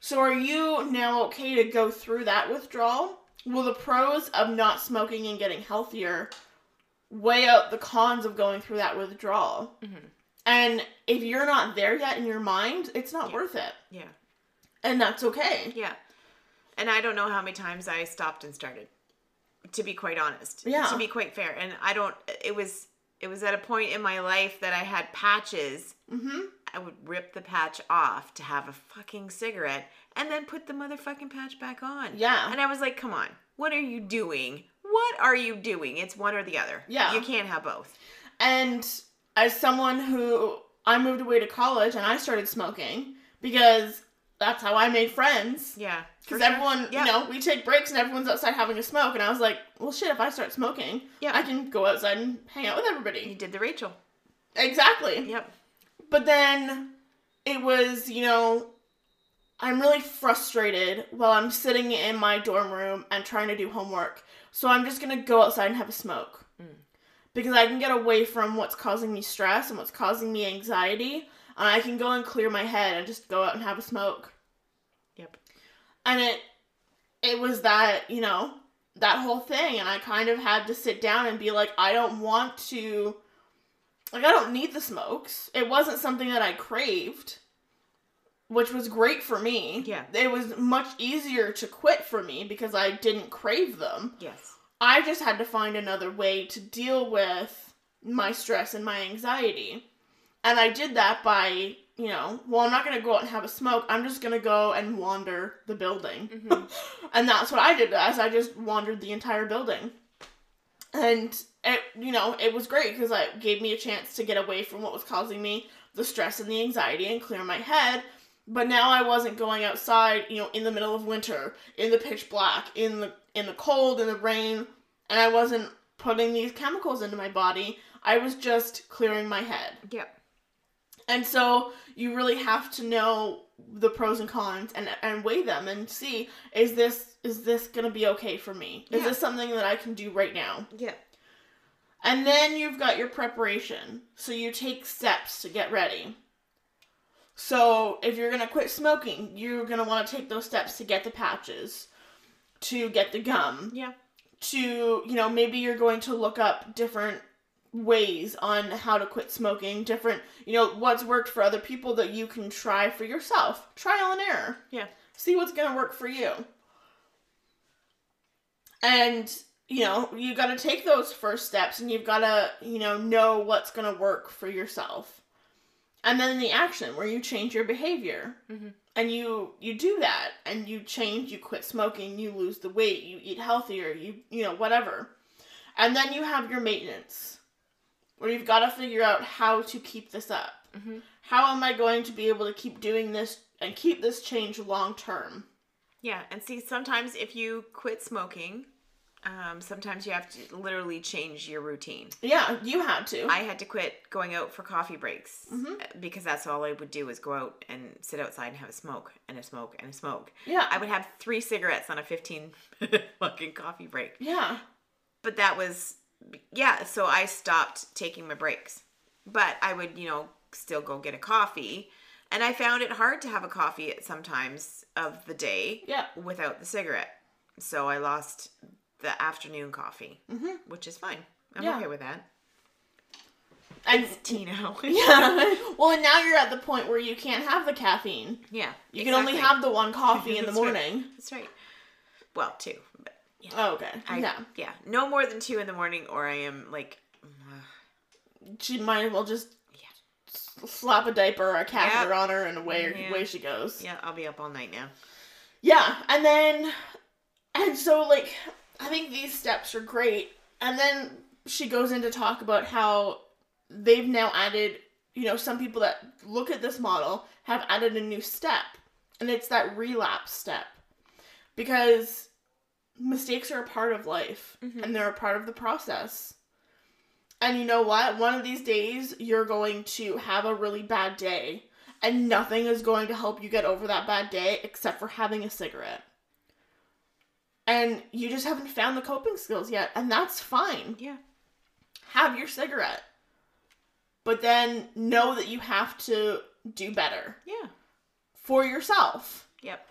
So are you now okay to go through that withdrawal? Will the pros of not smoking and getting healthier weigh out the cons of going through that withdrawal? Mhm. And if you're not there yet in your mind, it's not Yeah. worth it. Yeah. And that's okay. Yeah. And I don't know how many times I stopped and started. To be quite honest. Yeah. To be quite fair. And I don't it was it was at a point in my life that I had patches. Mm-hmm. I would rip the patch off to have a fucking cigarette and then put the motherfucking patch back on. Yeah. And I was like, come on, what are you doing? What are you doing? It's one or the other. Yeah. You can't have both. And as someone who I moved away to college and I started smoking because that's how I made friends. Yeah. Because sure. everyone, Yeah. you know, we take breaks and everyone's outside having a smoke. And I was like, well, shit, if I start smoking, Yeah. I can go outside and hang out with everybody. You did the Rachel. Exactly. Yep. But then it was, you know, I'm really frustrated while I'm sitting in my dorm room and trying to do homework. So I'm just going to go outside and have a smoke. Mm. Because I can get away from what's causing me stress and what's causing me anxiety. And I can go and clear my head and just go out and have a smoke. Yep. And it it was that, you know, that whole thing and I kind of had to sit down and be like I don't want to like I don't need the smokes. It wasn't something that I craved, which was great for me. Yeah. It was much easier to quit for me because I didn't crave them. Yes. I just had to find another way to deal with my stress and my anxiety. And I did that by, you know, well, I'm not going to go out and have a smoke. I'm just going to go and wander the building. Mhm. and that's what I did as I just wandered the entire building. And it, you know, it was great because it gave me a chance to get away from what was causing me the stress and the anxiety and clear my head. But now I wasn't going outside, you know, in the middle of winter, in the pitch black, in the in the cold, in the rain, and I wasn't putting these chemicals into my body. I was just clearing my head. Yep. And so you really have to know the pros and cons and and weigh them and see is this is this going to be okay for me? Is Yeah. this something that I can do right now? Yep. And then you've got your preparation. So you take steps to get ready. So if you're going to quit smoking, you're going to want to take those steps to get the patches, to get the gum, Yeah. to, you know, maybe you're going to look up different ways on how to quit smoking, different, you know, what's worked for other people that you can try for yourself. Trial and error. Yeah. See what's going to work for you. And, you know, you got to take those first steps and you've got to, you know, know what's going to work for yourself. And then the action where you change your behavior. Mhm. And you you do that and you change, you quit smoking, you lose the weight, you eat healthier, you you know, whatever. And then you have your maintenance where you've got to figure out how to keep this up. Mhm. How am I going to be able to keep doing this and keep this change long term? Yeah. And see, sometimes if you quit smoking, um, sometimes you have to literally change your routine. Yeah, you had to. I had to quit going out for coffee breaks Mhm. uh, because that's all I would do is go out and sit outside and have a smoke and a smoke and a smoke. yeah. I would have three cigarettes on a 15 fucking coffee break. yeah. But that was, yeah, so I stopped taking my breaks. But I would, you know, still go get a coffee. And I found it hard to have a coffee at sometimes of the day Yeah. without the cigarette. So I lost the afternoon coffee, Mhm. which is fine. I'm Yeah. okay with that. And It's tea now. yeah. Well, and now you're at the point where you can't have the caffeine. yeah. You can only have the one coffee in the That's right. morning. That's right. Well, two. But yeah. Oh, okay. I, yeah. yeah. No more than two in the morning, or I am like, She might as well just Yeah. slap a diaper or a catheter Yep. on her and away Yeah. away she goes. yeah, I'll be up all night now. Yeah, and then and so like I think these steps are great. And then she goes in to talk about how they've now added, you know, some people that look at this model have added a new step. And it's that relapse step. Because mistakes are a part of life Mhm. and they're a part of the process. And you know what? One of these days you're going to have a really bad day and nothing is going to help you get over that bad day except for having a cigarette. And you just haven't found the coping skills yet, and that's fine. Yeah. Have your cigarette. But then know that you have to do better Yeah. for yourself. Yep.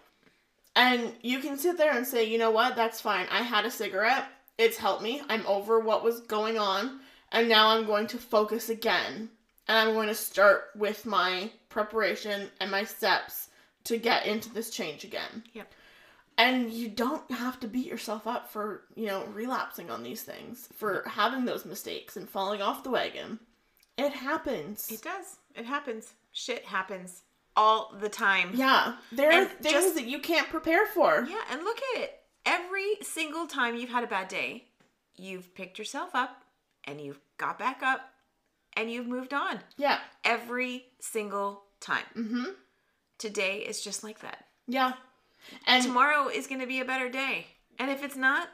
And you can sit there and say, you know what, that's fine. I had a cigarette. It's helped me. I'm over what was going on. And now I'm going to focus again. And I'm going to start with my preparation and my steps to get into this change again. Yep. And you don't have to beat yourself up for, you know, relapsing on these things, for having those mistakes and falling off the wagon. It happens. It does. It happens. Shit happens all the time. yeah. There are things just- that you can't prepare for. Yeah, and look at it. Every single time you've had a bad day, you've picked yourself up and you've got back up and you've moved on. Yeah. Every single time. Mm-hmm. Today is just like that. Yeah. And Tomorrow is going to be a better day. And if it's not,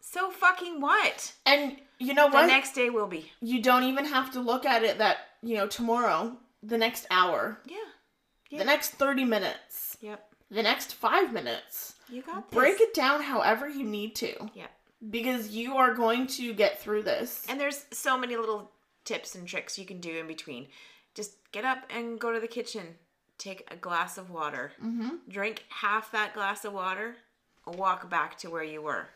so fucking what? and you know The what? The next day will be. you don't even have to look at it that, you know, tomorrow, the next hour, Yeah. Yeah. the next 30 minutes, Yep. the next 5 minutes. You got this. Break it down however you need to Yep. because you are going to get through this. And there's so many little tips and tricks you can do in between. Just get up and go to the kitchen. Take a glass of water. Mhm. Drink half that glass of water. Walk back to where you were.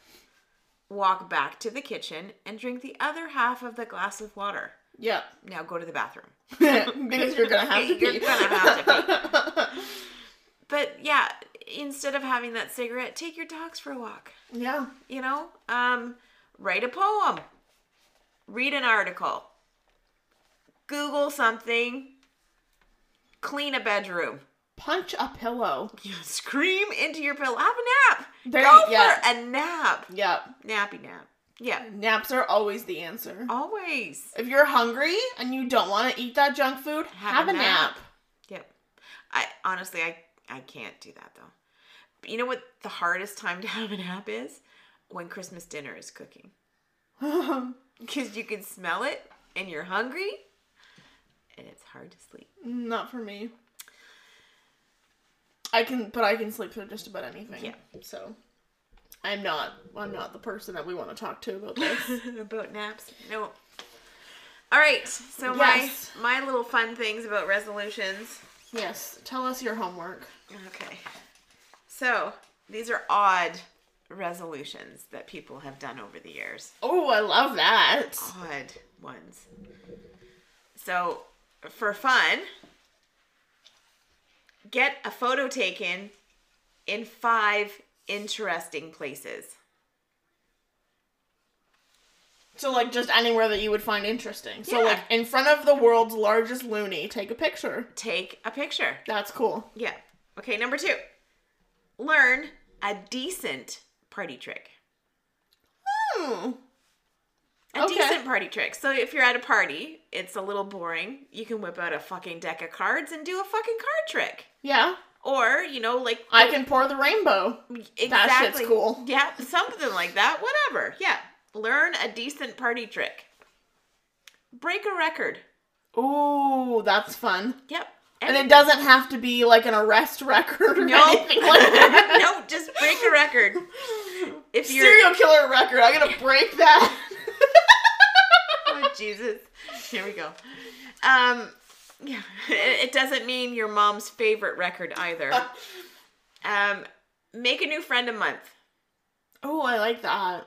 Walk back to the kitchen and drink the other half of the glass of water. Yeah. Now go to the bathroom. because you're going to have to You're pee. gonna have to But yeah, instead of having that cigarette, take your dogs for a walk. yeah. You know, um, write a poem, read an article, Google something, clean a bedroom, Punch a pillow. scream into your pillow, have a nap. There- Go yeah. for a nap. Yep, Nappy nap. Yeah, Naps are always the answer. always. If you're hungry and you don't want to eat that junk food, have, a nap. Yep. I honestly, I I can't do that though. But you know what the hardest time to have a nap is? When Christmas dinner is cooking. Because you can smell it and you're hungry and it's hard to sleep. Not for me. I can, but I can sleep through just about anything. Yeah. So, I'm not. I'm not the person that we want to talk to about this. about naps. No. All right. So Yes. my my little fun things about resolutions. yes. Tell us your homework. Okay. So these are odd resolutions that people have done over the years. Oh, I love that. Odd ones. So for fun, get a photo taken in five interesting places. So, like, just anywhere that you would find interesting. So, Yeah. like, in front of the world's largest loonie, take a picture. Take a picture. That's cool. Yeah. Okay, number two. Learn a decent party trick. Hmm. A Okay. decent party trick. So if you're at a party, it's a little boring. You can whip out a fucking deck of cards and do a fucking card trick. Yeah. Or, you know, like I can pour the rainbow. exactly. That shit's cool. Yeah, something like that. Whatever. Yeah. Learn a decent party trick. Break a record. Ooh, that's fun. Yep. And it doesn't have to be like an arrest record or no, anything like that. no, just break a record. If you're Serial killer record. I'm gonna break that. Jesus. Here we go. Um yeah, it, it doesn't mean your mom's favorite record either. Um make a new friend a month. oh, I like that.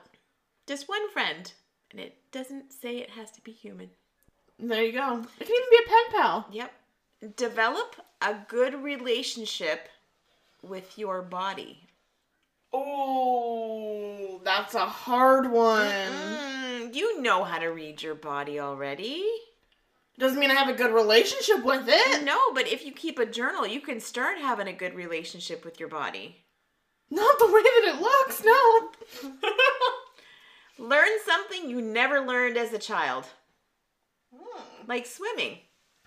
Just one friend. And it doesn't say it has to be human. There you go. It can even be a pen pal. Yep. Develop a good relationship with your body. Oh, that's a hard one. You know how to read your body already. Doesn't mean I have a good relationship with it. No, but if you keep a journal, you can start having a good relationship with your body. Not the way that it looks, no. Learn something you never learned as a child, Hmm. like swimming.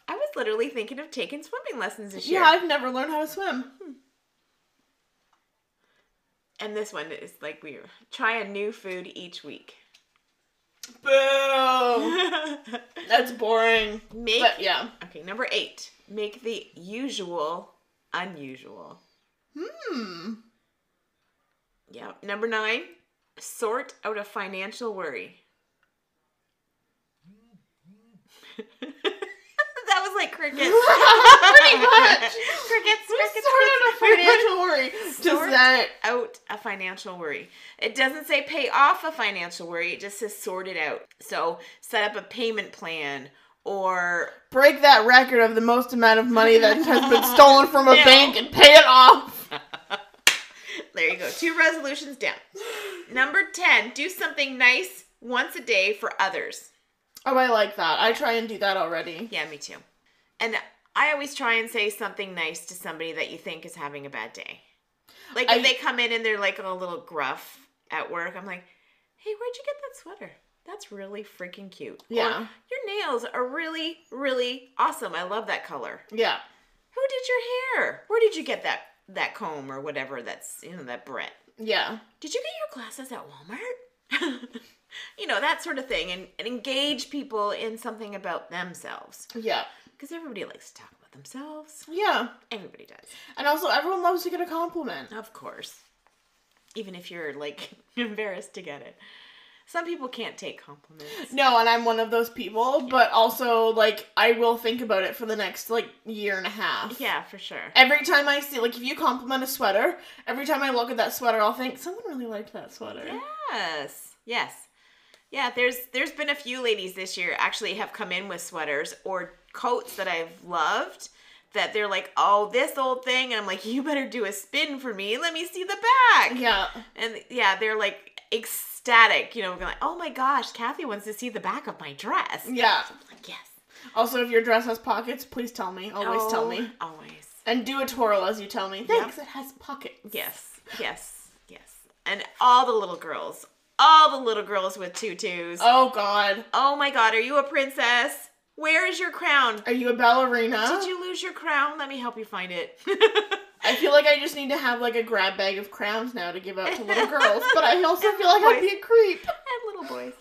I was literally thinking of taking swimming lessons this year. yeah. I've never learned how to swim. And this one is like we try a new food each week. Boom. That's boring. Make But yeah. okay. Number eight. Make the usual unusual. Hmm. Yeah. Number nine. Sort out a financial worry. like crickets. Pretty much. crickets. Crickets. Sort out a crickets. financial worry. Sort Does that out a financial worry. It doesn't say pay off a financial worry, it just says sort it out. So set up a payment plan or break that record of the most amount of money that has been stolen from a No. bank and pay it off? there you go. Two resolutions down. Number 10, do something nice once a day for others. Oh, I like that. I try and do that already. Yeah, me too. And I always try and say something nice to somebody that you think is having a bad day. Like if I- they come in and they're like a little gruff at work, I'm like, "Hey, where'd you get that sweater? That's really freaking cute." Or, Yeah. your nails are really, really awesome. I love that color. Yeah. Who did your hair? Where did you get that that comb or whatever? That's you know that Brett. Yeah. Did you get your glasses at Walmart? you know that sort of thing, and, and engage people in something about themselves Yeah. Because everybody likes to talk about themselves. Yeah. Everybody does. And also, everyone loves to get a compliment. Of course. Even if you're like embarrassed to get it. Some people can't take compliments. No, and I'm one of those people, but also, like, I will think about it for the next, like, year and a half. Yeah, for sure. Every time I see, like, if you compliment a sweater, every time I look at that sweater, I'll think, someone really liked that sweater. Yes. Yes. Yeah, there's there's been a few ladies this year actually have come in with sweaters or coats that I've loved that they're like, "Oh, this old thing." And I'm like, "You better do a spin for me. Let me see the back." Yeah. And yeah, they're like ecstatic, you know, like, "Oh my gosh, Kathy wants to see the back of my dress." Yeah. I'm like, "Yes." Also, if your dress has pockets, please tell me. Always tell Oh, me. Always. And do a twirl as you tell me. Thanks, it has pockets. Yes, yes, yes. And all the little girls, all the little girls with tutus. Oh, God. Oh my god, are you a princess? Where is your crown? Are you a ballerina? Did you lose your crown? Let me help you find it. I feel like I just need to have like a grab bag of crowns now to give out to little girls, but I also feel like I'd be a creep. and little boys.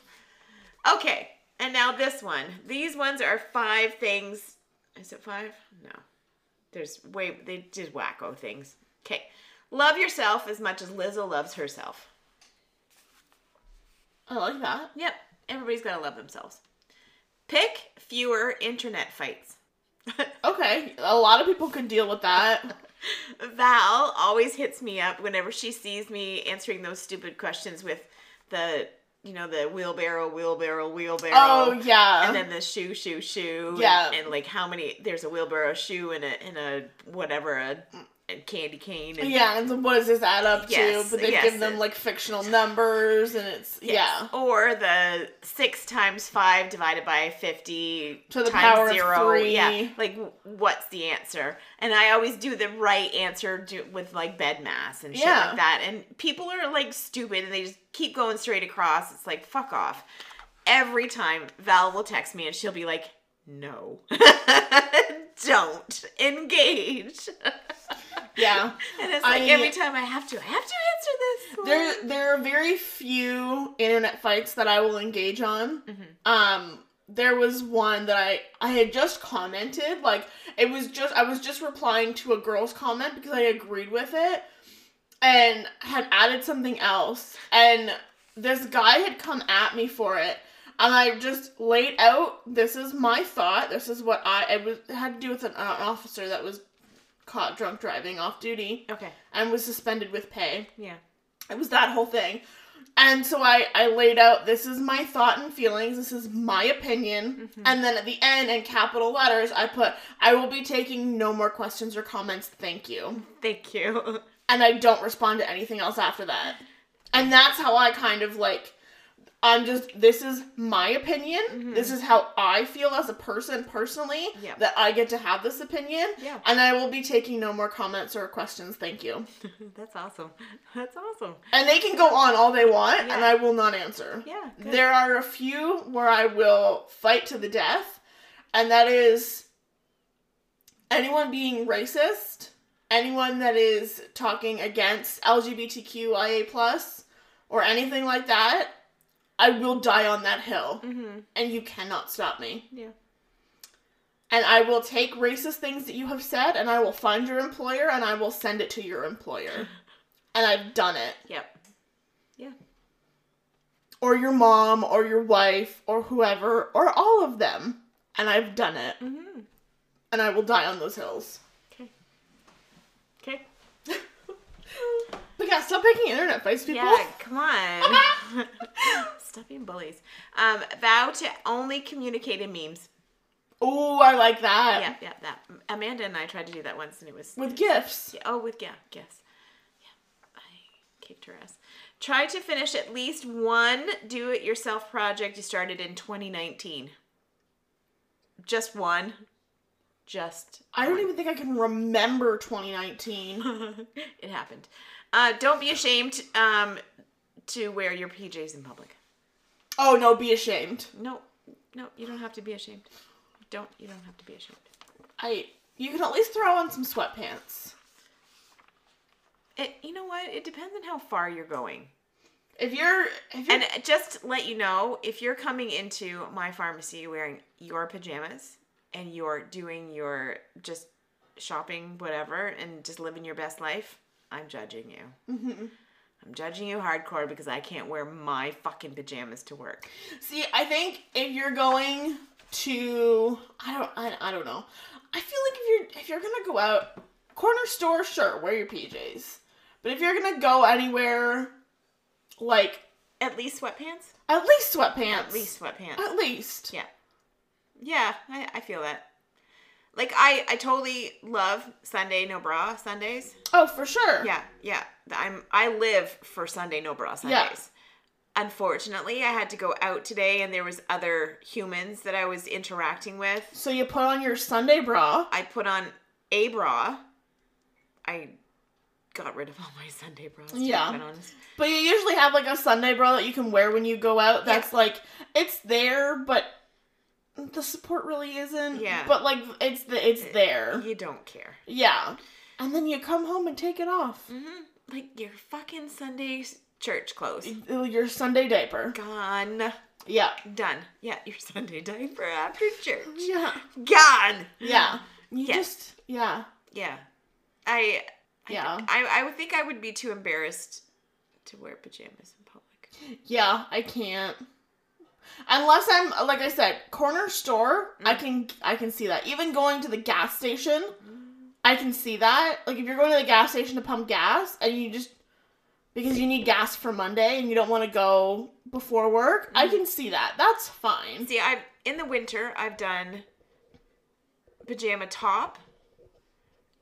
Okay, and now this one. These ones are five things. Is it five? No. There's way they did wacko things. Okay. Love yourself as much as Lizzo loves herself. I like that. Yep. Everybody's gotta love themselves. Pick fewer internet fights. Okay, a lot of people can deal with that. Val always hits me up whenever she sees me answering those stupid questions with the, you know, the wheelbarrow, wheelbarrow, wheelbarrow. Oh yeah. And then the shoe, shoe, shoe. Yeah. And, and, like how many, there's a wheelbarrow shoe and a, and a whatever, a, a candy cane. And, yeah, and so what does this add up Yes, to? But they yes, give them like fictional numbers, and it's Yes. yeah. Or the six times five divided by 50 To the times power of zero. three. Yeah. Like, what's the answer? And I always do the right answer do, with like BEDMAS and shit Yeah. like that. And people are like stupid and they just keep going straight across. It's like, fuck off. Every time Val will text me and she'll be like, no, don't engage. Yeah. And it's like I- every time I have to, I have to answer this. There there are very few internet fights that I will engage on. Mm-hmm. Um there was one that I I had just commented like it was just I was just replying to a girl's comment because I agreed with it and had added something else and this guy had come at me for it and I just laid out this is my thought this is what I it was it had to do with an uh, officer that was caught drunk driving off duty Okay. and was suspended with pay Yeah. it was that whole thing. And so I, I laid out this is my thought and feelings, this is my opinion. Mm-hmm. And then at the end, in capital letters, I put, I will be taking no more questions or comments, thank you. Thank you. And I don't respond to anything else after that. And that's how I kind of like, I'm just, this is my opinion. Mm-hmm. This is how I feel as a person personally, Yeah. that I get to have this opinion. Yeah. And I will be taking no more comments or questions, thank you. That's awesome. That's awesome. And they can go on all they want, Yeah. and I will not answer. Yeah. Good. There are a few where I will fight to the death, and that is anyone being racist, anyone that is talking against LGBTQIA plus, or anything like that. I will die on that hill, Mm-hmm. and you cannot stop me. Yeah. And I will take racist things that you have said, and I will find your employer, and I will send it to your employer. and I've done it. Yep. Yeah. Or your mom, or your wife, or whoever, or all of them. And I've done it. Mm-hmm. And I will die on those hills. Okay. Okay. Yeah, stop picking internet fights, people. Yeah, come on. Stop being bullies. Um, vow to only communicate in memes. Oh, I like that. Yeah, yeah, that. Amanda and I tried to do that once, and it was. With gifts. Yeah, oh, with yeah, yes, yeah. I kicked her ass. Try to finish at least one do-it-yourself project you started in 2019. Just one. Just. I don't even think I can remember 2019. it happened. Uh, don't be ashamed um, to wear your PJs in public. oh no, be ashamed. No, no, you don't have to be ashamed. Don't you don't have to be ashamed. I you can at least throw on some sweatpants. It, you know what? It depends on how far you're going. If you're if you're And just let you know, if you're coming into my pharmacy wearing your pajamas and you're doing your just shopping, whatever, and just living your best life, I'm judging you. Mhm. I'm judging you hardcore because I can't wear my fucking pajamas to work. See, I think if you're going to, I don't, I, I don't know. I feel like if you're if you're gonna go out, corner store, sure, wear your PJs. But if you're gonna go anywhere, like At least sweatpants. at least sweatpants. At least sweatpants. At least. Yeah. Yeah, I, I feel that. Like I, I totally love Sunday no bra Sundays. Oh, for sure. Yeah, yeah. I'm I live for Sunday no bra Sundays. Yeah. Unfortunately, I had to go out today and there was other humans that I was interacting with. So you put on your Sunday bra. I put on a bra. I got rid of all my Sunday bras. To Yeah. be quite honest. But you usually have like a Sunday bra that you can wear when you go out. That's like it's there, but the support really isn't. Yeah. But like it's the it's there. You don't care. Yeah. And then you come home and take it off. hmm Like your fucking Sunday church clothes. Your Sunday diaper. Gone. Yeah. Done. Yeah, your Sunday diaper after church. Yeah. Gone. Yeah. You Yeah. just yeah. Yeah. I. I Yeah. I, I would think I would be too embarrassed to wear pajamas in public. Yeah, I can't. Unless I'm like I said, corner store, I mm. can I can see that. Even going to the gas station, I can see that. Like if you're going to the gas station to pump gas and you just because you need gas for Monday and you don't want to go before work, I mm. can see that. That's fine. See, I've in the winter I've done pajama top,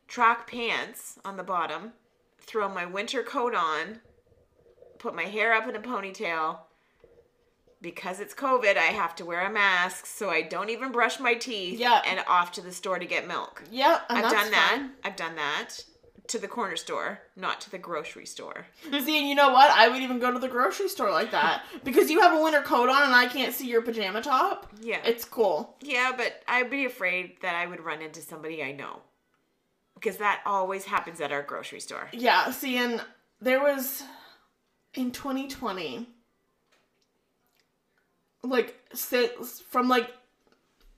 track pants on the bottom, throw my winter coat on, put my hair up in a ponytail. Because it's COVID, I have to wear a mask, so I don't even brush my teeth. Yeah. And off to the store to get milk. Yeah, I've done that. I've done that to the corner store, not to the grocery store. See, and you know what? I would even go to the grocery store like that because you have a winter coat on and I can't see your pajama top. Yeah. It's cool. yeah, but I'd be afraid that I would run into somebody I know. Because that always happens at our grocery store. Yeah, see, and there was in 2020, like since from like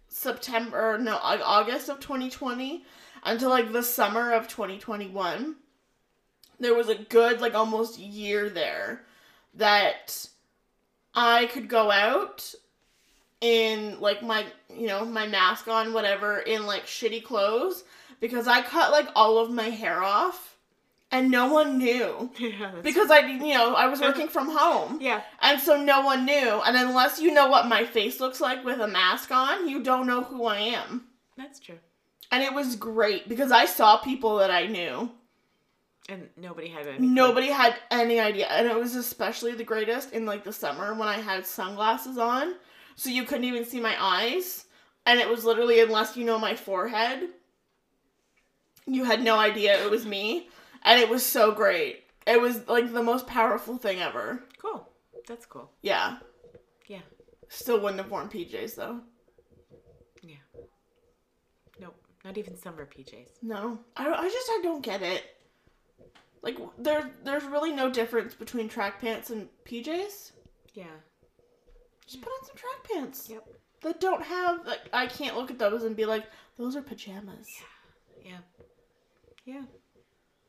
September, no, August of 2020 until like the summer of 2021, there was a good like almost year there that I could go out in like my you know my mask on whatever in like shitty clothes because I cut like all of my hair off and no one knew. Yeah, because I you know I was working from home. Yeah. and so no one knew. And unless you know what my face looks like with a mask on you don't know who I am. That's true. and it was great because I saw people that I knew. And nobody had any. nobody had any idea. And it was especially the greatest in like the summer when I had sunglasses on. So you couldn't even see my eyes. And it was literally unless you know my forehead you had no idea it was me and it was so great it was like the most powerful thing ever Cool. That's cool. yeah Yeah. still wouldn't have worn pjs though Yeah. Nope. Not even summer PJs. no i, I just i don't get it like there there's really no difference between track pants and pjs Yeah. Just put on some track pants. Yep. That don't have like I can't look at those and be like, those are pajamas. Yeah. Yeah. Yeah.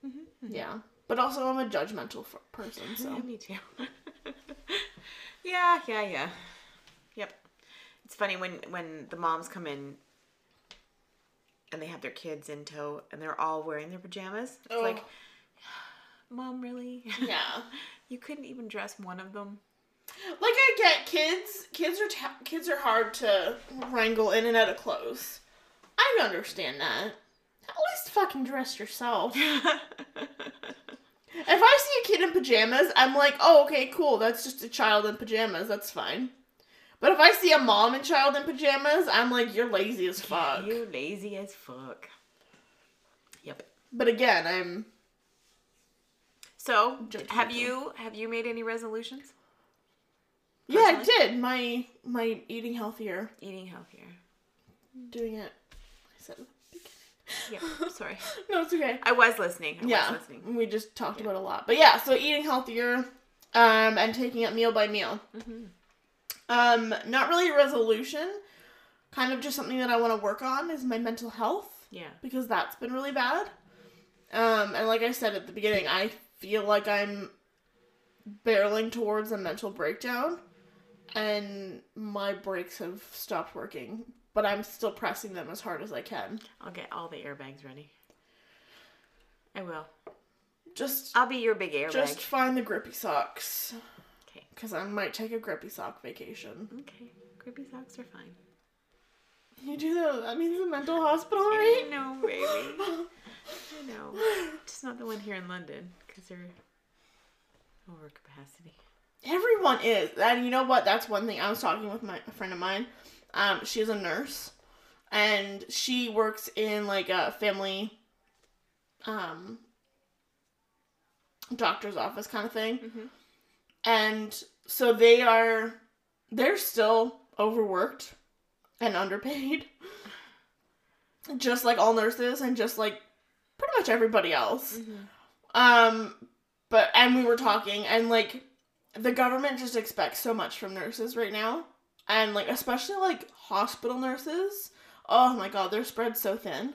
Mm-hmm. Yeah, but also I'm a judgmental f- person, so Yeah, me too. yeah, yeah, yeah. Yep. It's funny when when the moms come in and they have their kids in tow and they're all wearing their pajamas. It's oh. like, mom, really? yeah. you couldn't even dress one of them. Like I get kids, kids are ta- kids are hard to wrangle in and out of clothes. I understand that. At least fucking dress yourself. If I see a kid in pajamas, I'm like, oh, okay, cool. That's just a child in pajamas. That's fine. But if I see a mom and child in pajamas, I'm like, you're lazy as fuck. You're lazy as fuck. Yep. But again, I'm. So, Judgmental. have you have you made any resolutions? Yeah, I did. My my eating healthier, Eating healthier. doing it. I said. Yeah. Sorry. No, it's okay. I was listening. I yeah, was listening. we just talked about a lot. But yeah, so eating healthier, um, and taking it meal by meal. Mhm. Um, not really a resolution. Kind of just something that I want to work on is my mental health. Yeah. because that's been really bad. Um, and like I said at the beginning, I feel like I'm barreling towards a mental breakdown, and my brakes have stopped working. But I'm still pressing them as hard as I can. I'll get all the airbags ready. I will. Just, I'll be your big airbag. just find the grippy socks, Okay. because I might take a grippy sock vacation. Okay. Grippy socks are fine. You do that? That means a mental hospital, I right? know, baby. I know. Just not the one here in London because they're over capacity. Everyone is. And you know what? That's one thing. I was talking with my a friend of mine. Um, she's a nurse and she works in like a family um doctor's office kind of thing. Mhm. And so they are they're still overworked and underpaid. Just like all nurses and just like pretty much everybody else. Um, but and we were talking, and like the government just expects so much from nurses right now, and like especially like hospital nurses. Oh my god, they're spread so thin.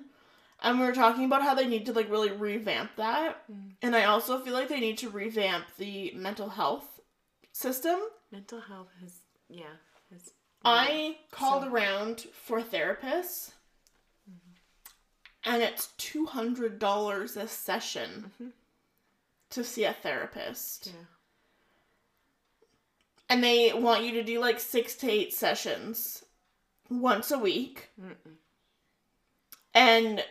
And we were talking about how they need to like really revamp that, Mm. and I also feel like they need to revamp the mental health system. Mental health has, yeah, has. I called So- around for therapists, and it's two hundred dollars a session Mhm. to see a therapist. Yeah. And they want you to do like six to eight sessions once a week Mm-mm. and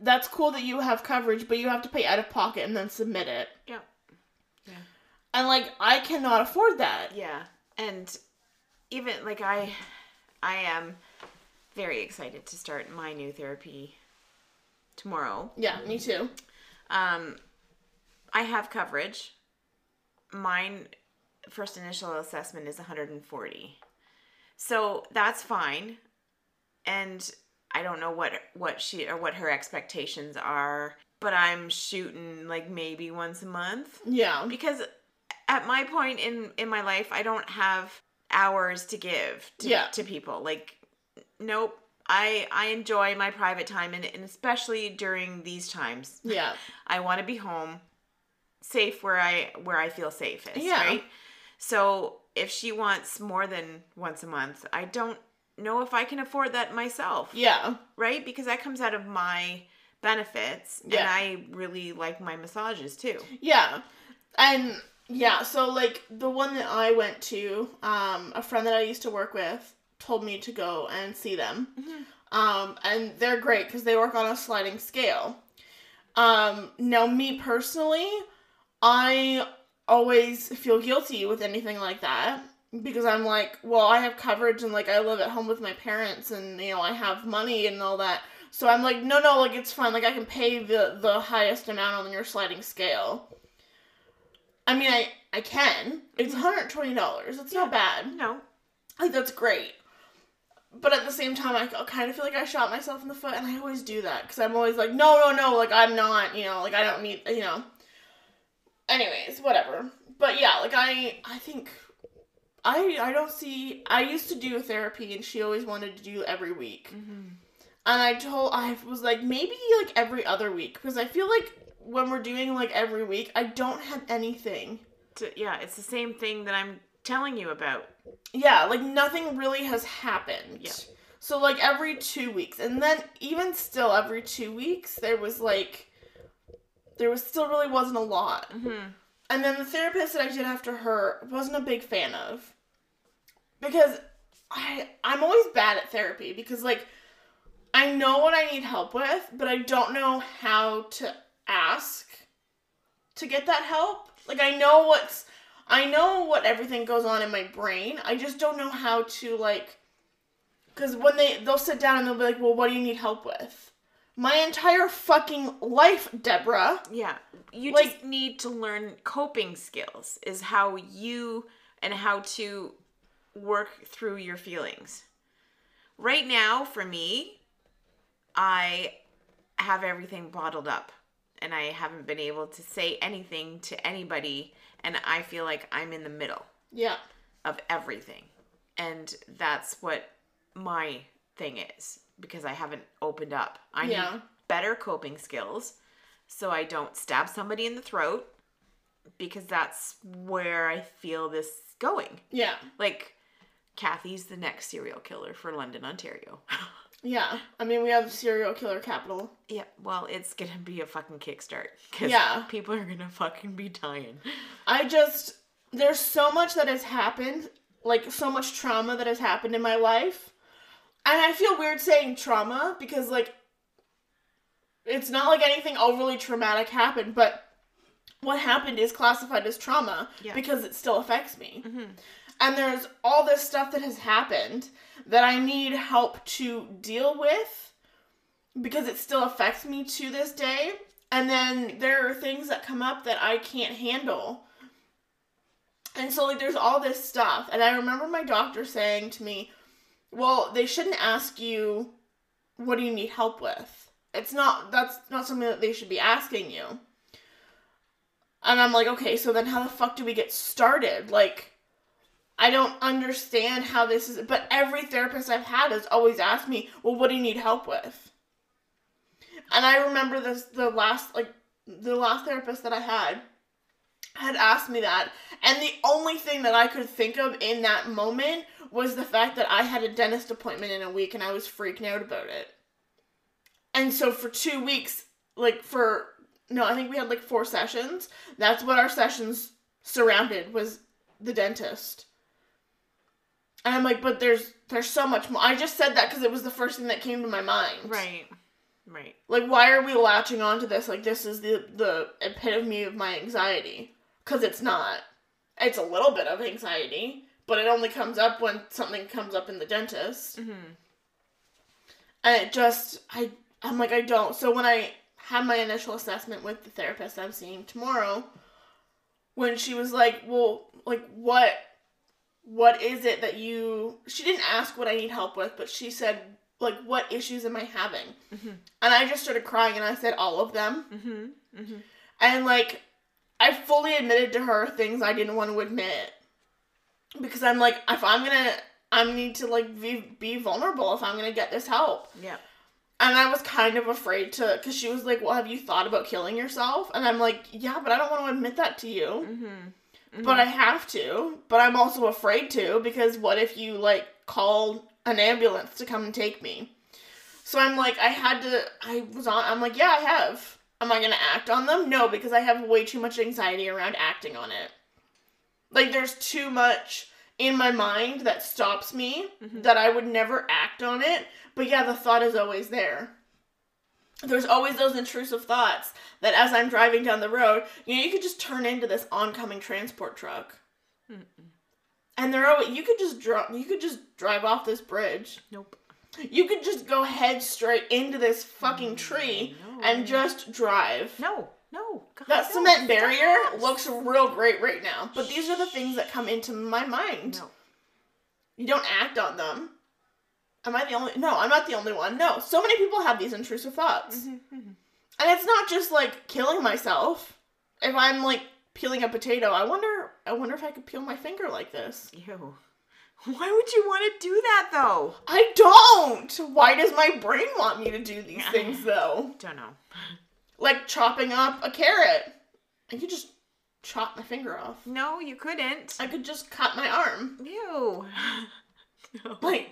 that's cool that you have coverage but you have to pay out of pocket and then submit it Yep. Yeah. and like i cannot afford that Yeah, and even like I, I am very excited to start my new therapy tomorrow. yeah me too Um, I have coverage. Mine first initial assessment is 140. So that's fine. And I don't know what what she or what her expectations are, but I'm shooting like maybe once a month yeah because at my point in in my life I don't have hours to give to, Yeah. to people. Like nope. I I enjoy my private time and, and especially during these times. yeah I want to be home, safe where I where I feel safest. Yeah. Right. So if she wants more than once a month, I don't know if I can afford that myself. yeah. Right, because that comes out of my benefits, and I really like my massages too. yeah. And yeah so like the one that i went to um a friend that i used to work with told me to go and see them. Um and they're great because they work on a sliding scale. Um now me personally i always feel guilty with anything like that because i'm like well i have coverage and like i live at home with my parents and you know i have money and all that. So i'm like no no like it's fine. Like i can pay the the highest amount on your sliding scale. I mean i i can. It's mm-hmm. $120 it's not bad. No, like that's great. But at the same time i kind of feel like i shot myself in the foot and i always do that because i'm always like no no no like i'm not you know like i don't need you know anyways whatever but yeah like i i think I I don't see. I used to do therapy, and she always wanted to do every week. Mhm. And I told I was like maybe like every other week because I feel like when we're doing like every week, I don't have anything. To- yeah, it's the same thing that I'm telling you about. Yeah, like nothing really has happened. Yeah. So like every two weeks, and then even still every two weeks, there was like there was still really wasn't a lot. Mhm. And then the therapist that I did after her wasn't a big fan of. Because I I'm always bad at therapy because like I know what I need help with, but I don't know how to ask to get that help. Like I know what's I know what everything goes on in my brain. I just don't know how to like cuz when they they'll sit down and they'll be like, "Well, what do you need help with?" My entire fucking life, Deborah. Yeah, you Like- just need to learn coping skills. Is how you and how to work through your feelings. Right now, for me, I have everything bottled up, and I haven't been able to say anything to anybody, and I feel like I'm in the middle. Yeah. of everything. And that's what my thing is because I haven't opened up. I Yeah. need better coping skills so I don't stab somebody in the throat because that's where I feel this going. Yeah. Like Kathy's the next serial killer for London, Ontario. Yeah. I mean, we have serial killer capital. yeah, well, it's going to be a fucking kickstart cuz Yeah. people are going to fucking be dying. I just there's so much that has happened, like so much trauma that has happened in my life. And I feel weird saying trauma because like it's not like anything overly traumatic happened, but what happened is classified as trauma Yeah. because it still affects me. Mhm. And there's all this stuff that has happened that I need help to deal with because it still affects me to this day. And then there are things that come up that I can't handle. And so like there's all this stuff. And I remember my doctor saying to me, "Well, they shouldn't ask you what do you need help with. It's not that's not something that they should be asking you." And I'm like, "Okay, so then how the fuck do we get started?" Like I don't understand how this is, but every therapist I've had has always asked me, "Well, what do you need help with?" And I remember this the last like the last therapist that I had had asked me that, and the only thing that I could think of in that moment was the fact that I had a dentist appointment in a week and I was freaking out about it. And so for 2 weeks, like for no, I think we had like 4 sessions. That's what our sessions surrounded was the dentist. And I'm like, but there's there's so much more. I just said that because it was the first thing that came to my mind. Right. Right. Like, why are we latching onto this? Like, this is the the epitome of my anxiety. Because it's not. It's a little bit of anxiety, but it only comes up when something comes up in the dentist. Mhm. And it just, I, I'm like, I don't. So when I had my initial assessment with the therapist I'm seeing tomorrow, when she was like, well, like, what, what is it that you, she didn't ask what I need help with, but she said, like, what issues am I having? Mhm. And I just started crying and I said, all of them. Mhm. Mhm. And like, I fully admitted to her things I didn't want to admit. Because I'm like, if I'm gonna, I need to like be, be vulnerable if I'm gonna get this help. Yeah. And I was kind of afraid to, because she was like, well, have you thought about killing yourself? And I'm like, yeah, but I don't want to admit that to you. Mhm. But I have to. But I'm also afraid to, because what if you like call an ambulance to come and take me? So I'm like, I had to, I was on, I'm like, yeah, I have. Am I gonna act on them? No, because I have way too much anxiety around acting on it. Like, there's too much in my mind that stops me Mhm. that I would never act on it. But yeah, the thought is always there. There's always those intrusive thoughts that as I'm driving down the road, you know, you could just turn into this oncoming transport truck. Mm-mm. And they're always, you could just drop, you could just drive off this bridge. Nope. You could just go head straight into this fucking tree No. and just drive. No. No. God, That no. cement barrier looks real great right now, but these are the things that come into my mind. No. You don't act on them. Am I the only? No, I'm not the only one. No, so many people have these intrusive thoughts, Mhm. Mhm. and it's not just like killing myself. If I'm like peeling a potato, I wonder I wonder if I could peel my finger like this. Ew. Why would you want to do that though? I don't. Why does my brain want me to do these things though? Don't know. Like chopping up a carrot. I could just chop my finger off. No, you couldn't. I could just cut my arm. Ew. No. Like,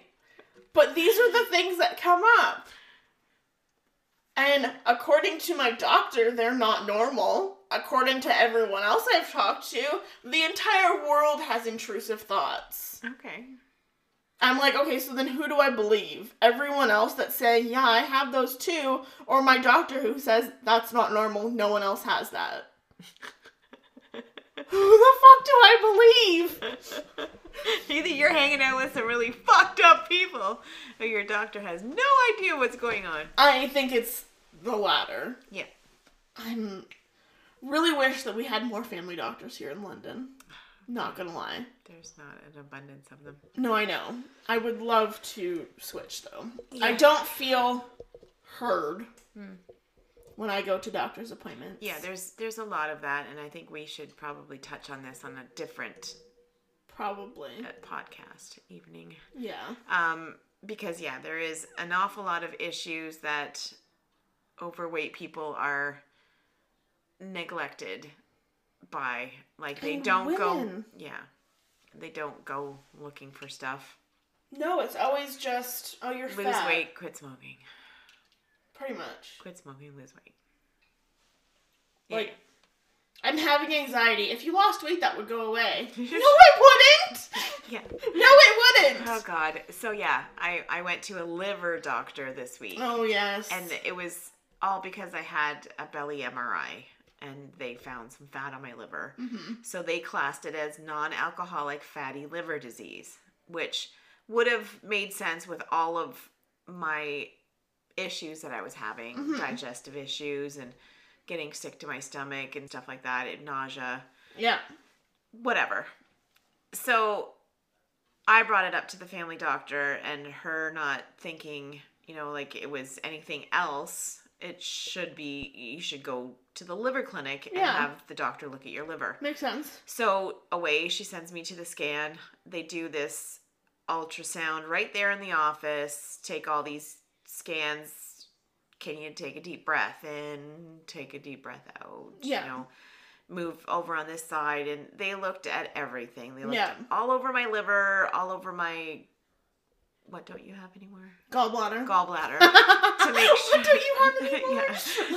but these are the things that come up. And according to my doctor, they're not normal. According to everyone else I've talked to, the entire world has intrusive thoughts. Okay. I'm like, okay, so then who do I believe? Everyone else that's saying, yeah, I have those too, or my doctor who says that's not normal, no one else has that? who the fuck do I believe? Either you're hanging out with some really fucked up people, or your doctor has no idea what's going on. I think it's the latter. Yeah. I'm really wish that we had more family doctors here in London. Not gonna lie. There's not an abundance of them. No, I know. I would love to switch though. I don't feel heard when I go to doctor's appointments. Yeah, there's there's a lot of that, and I think we should probably touch on this on a different probably. uh, podcast evening. Yeah. Um, because yeah, there is an awful lot of issues that overweight people are neglected by. Like they And don't go. Yeah, they don't go looking for stuff. No, it's always just oh you're Lose fat. weight, quit smoking. Pretty much. Quit smoking, lose weight. Like I'm having anxiety. If you lost weight, that would go away. no, Yeah. it wouldn't. yeah. No, it wouldn't. Oh God. So yeah, I I went to a liver doctor this week. Oh yes. and it was all because I had a belly MRI and they found some fat on my liver. Mm-hmm. So they classed it as non alcoholic fatty liver disease, which would have made sense with all of my issues that I was having Mhm. digestive issues and getting sick to my stomach and stuff like that, nausea yeah. whatever. So I brought it up to the family doctor, and her not thinking, you know, like it was anything else. It should be you should go to the liver clinic and Yeah. have the doctor look at your liver. Makes sense. So away she sends me to the scan. They do this ultrasound right there in the office. Take all these scans. Can you take a deep breath in? Take a deep breath out. Yeah. You know, move over on this side, and they looked at everything. They looked Yeah. all over my liver, all over my. What don't you have anymore? Gallbladder. Gallbladder to make sure. what don't you have anymore?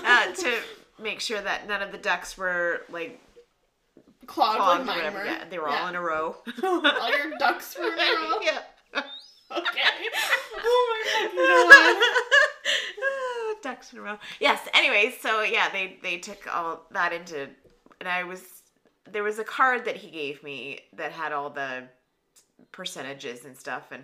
yeah. Uh, to make sure that none of the ducks were like Clogged, clogged like whatever. Yeah, they were all in a row. all your ducks were in a row. yeah. Okay. Oh my god. Ducks in a row. Yes. Anyway, so yeah, they they took all that into, and I was there was a card that he gave me that had all the percentages and stuff, and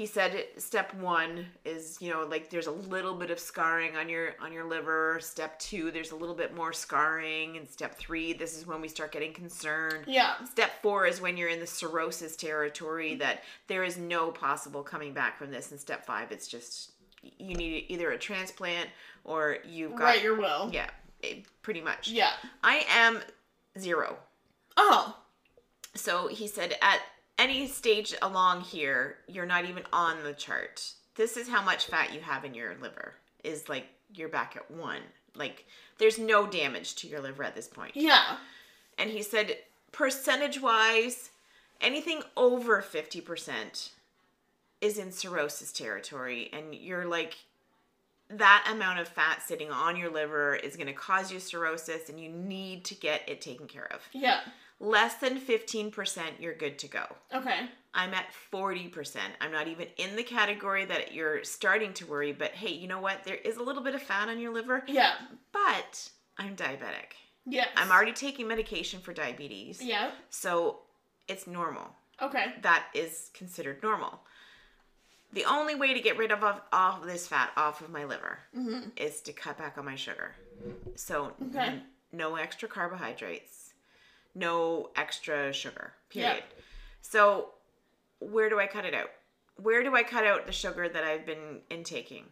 he said step one is you know like there's a little bit of scarring on your on your liver. Step two, there's a little bit more scarring, and step three, this is when we start getting concerned. Yeah. Step four is when you're in the cirrhosis territory that there is no possible coming back from this. And step five, it's just you need either a transplant or you've got Right, your will. yeah, it, pretty much. Yeah. I am zero. Oh. So he said at any stage along here, you're not even on the chart. This is how much fat you have in your liver. Is like you're back at one. Like there's no damage to your liver at this point. Yeah. and he said percentage wise anything over 50% is in cirrhosis territory and you're like that amount of fat sitting on your liver is going to cause you cirrhosis and you need to get it taken care of Yeah. Less than 15% you're good to go Okay. i'm at 40% i'm not even in the category that you're starting to worry but hey you know what there is a little bit of fat on your liver Yeah. but i'm diabetic Yeah. i'm already taking medication for diabetes Yeah. so it's normal. Okay. That is considered normal. The only way to get rid of of- all this fat off of my liver Mm-hmm. is to cut back on my sugar. So Okay. n- no extra carbohydrates, no extra sugar. Yeah. Period. So where do I cut it out? Where do I cut out the sugar that I've been intaking?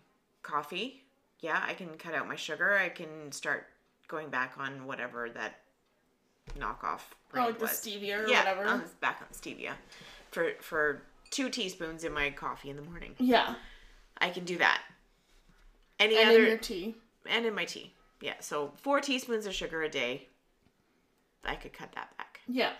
Coffee? Yeah, I can cut out my sugar. I can start going back on whatever that knockoff. Oh, brand like the was. stevia or yeah, whatever. on this- back on stevia for for two teaspoons in my coffee in the morning. yeah. I can do that. Any And other in your tea. and in my tea. Yeah, so four teaspoons of sugar a day. I could cut that back. Yeah.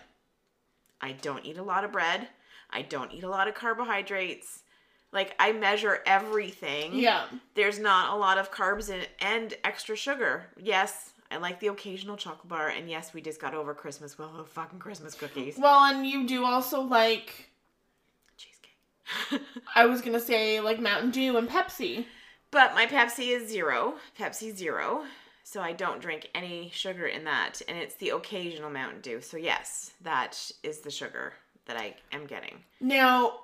I don't eat a lot of bread. I don't eat a lot of carbohydrates. Like I measure everything. Yeah. There's not a lot of carbs in and extra sugar. Yes, I like the occasional chocolate bar, and yes, we just got over Christmas with the fucking Christmas cookies. Well, and you do also like Cheesecake. I was gonna say like Mountain Dew and Pepsi. but my Pepsi is zero. Pepsi zero. So I don't drink any sugar in that, and it's the occasional Mountain Dew. So yes, that is the sugar that I am getting. Now,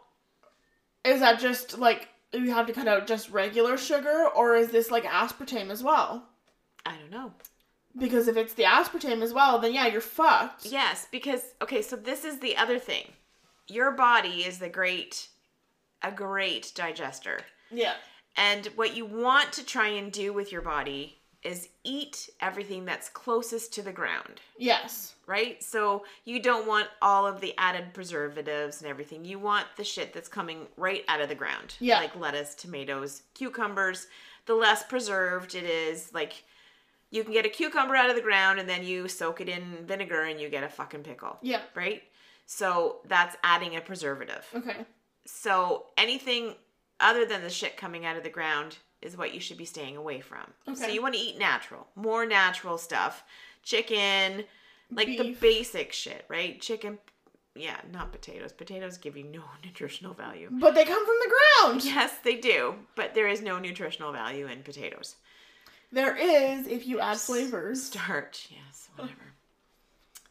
is that just like you have to cut out just regular sugar, or is this like aspartame as well? I don't know. Because if it's the aspartame as well, then yeah, you're fucked. Yes, because okay, so this is the other thing. Your body is the great a great digester. Yeah. And what you want to try and do with your body is eat everything that's closest to the ground, Yes. right? So you don't want all of the added preservatives and everything. You want the shit that's coming right out of the ground. Yeah. Like lettuce, tomatoes, cucumbers. The less preserved it is, like you can get a cucumber out of the ground and then you soak it in vinegar and you get a fucking pickle Yeah. right? So that's adding a preservative. Okay. So anything other than the shit coming out of the ground is what you should be staying away from. So you want to eat natural, more natural stuff. Chicken, like the basic shit, right? Chicken, yeah, not potatoes. Potatoes give you no nutritional value. But they come from the ground. Yes, they do, but there is no nutritional value in potatoes. There is if you add flavors. Starch, yes, whatever.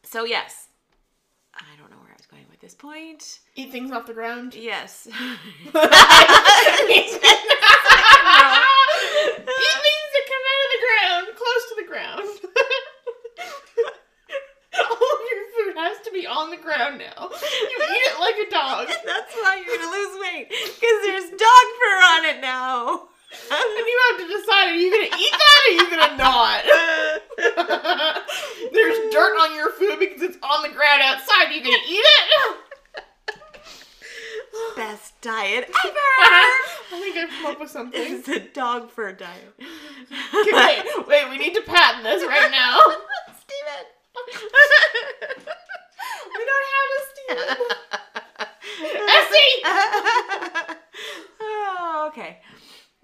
So yes, I don't know where I was going with this point. Eat things off the ground. Yes. Eat things that come out of the ground, close to the ground. All of your food has to be on the ground now. You eat it like a dog. That's why you're gonna lose weight because there's dog fur on it now. And you have to decide are you gonna eat that or are you gonna not? There's dirt on your food because it's on the ground outside. Are you gonna eat it? Best diet ever. I think I've come up with something. it's a dog fur diet. Okay, wait, wait, we need to patent this right now. Steven. We don't have a Steve. Essie! oh, okay.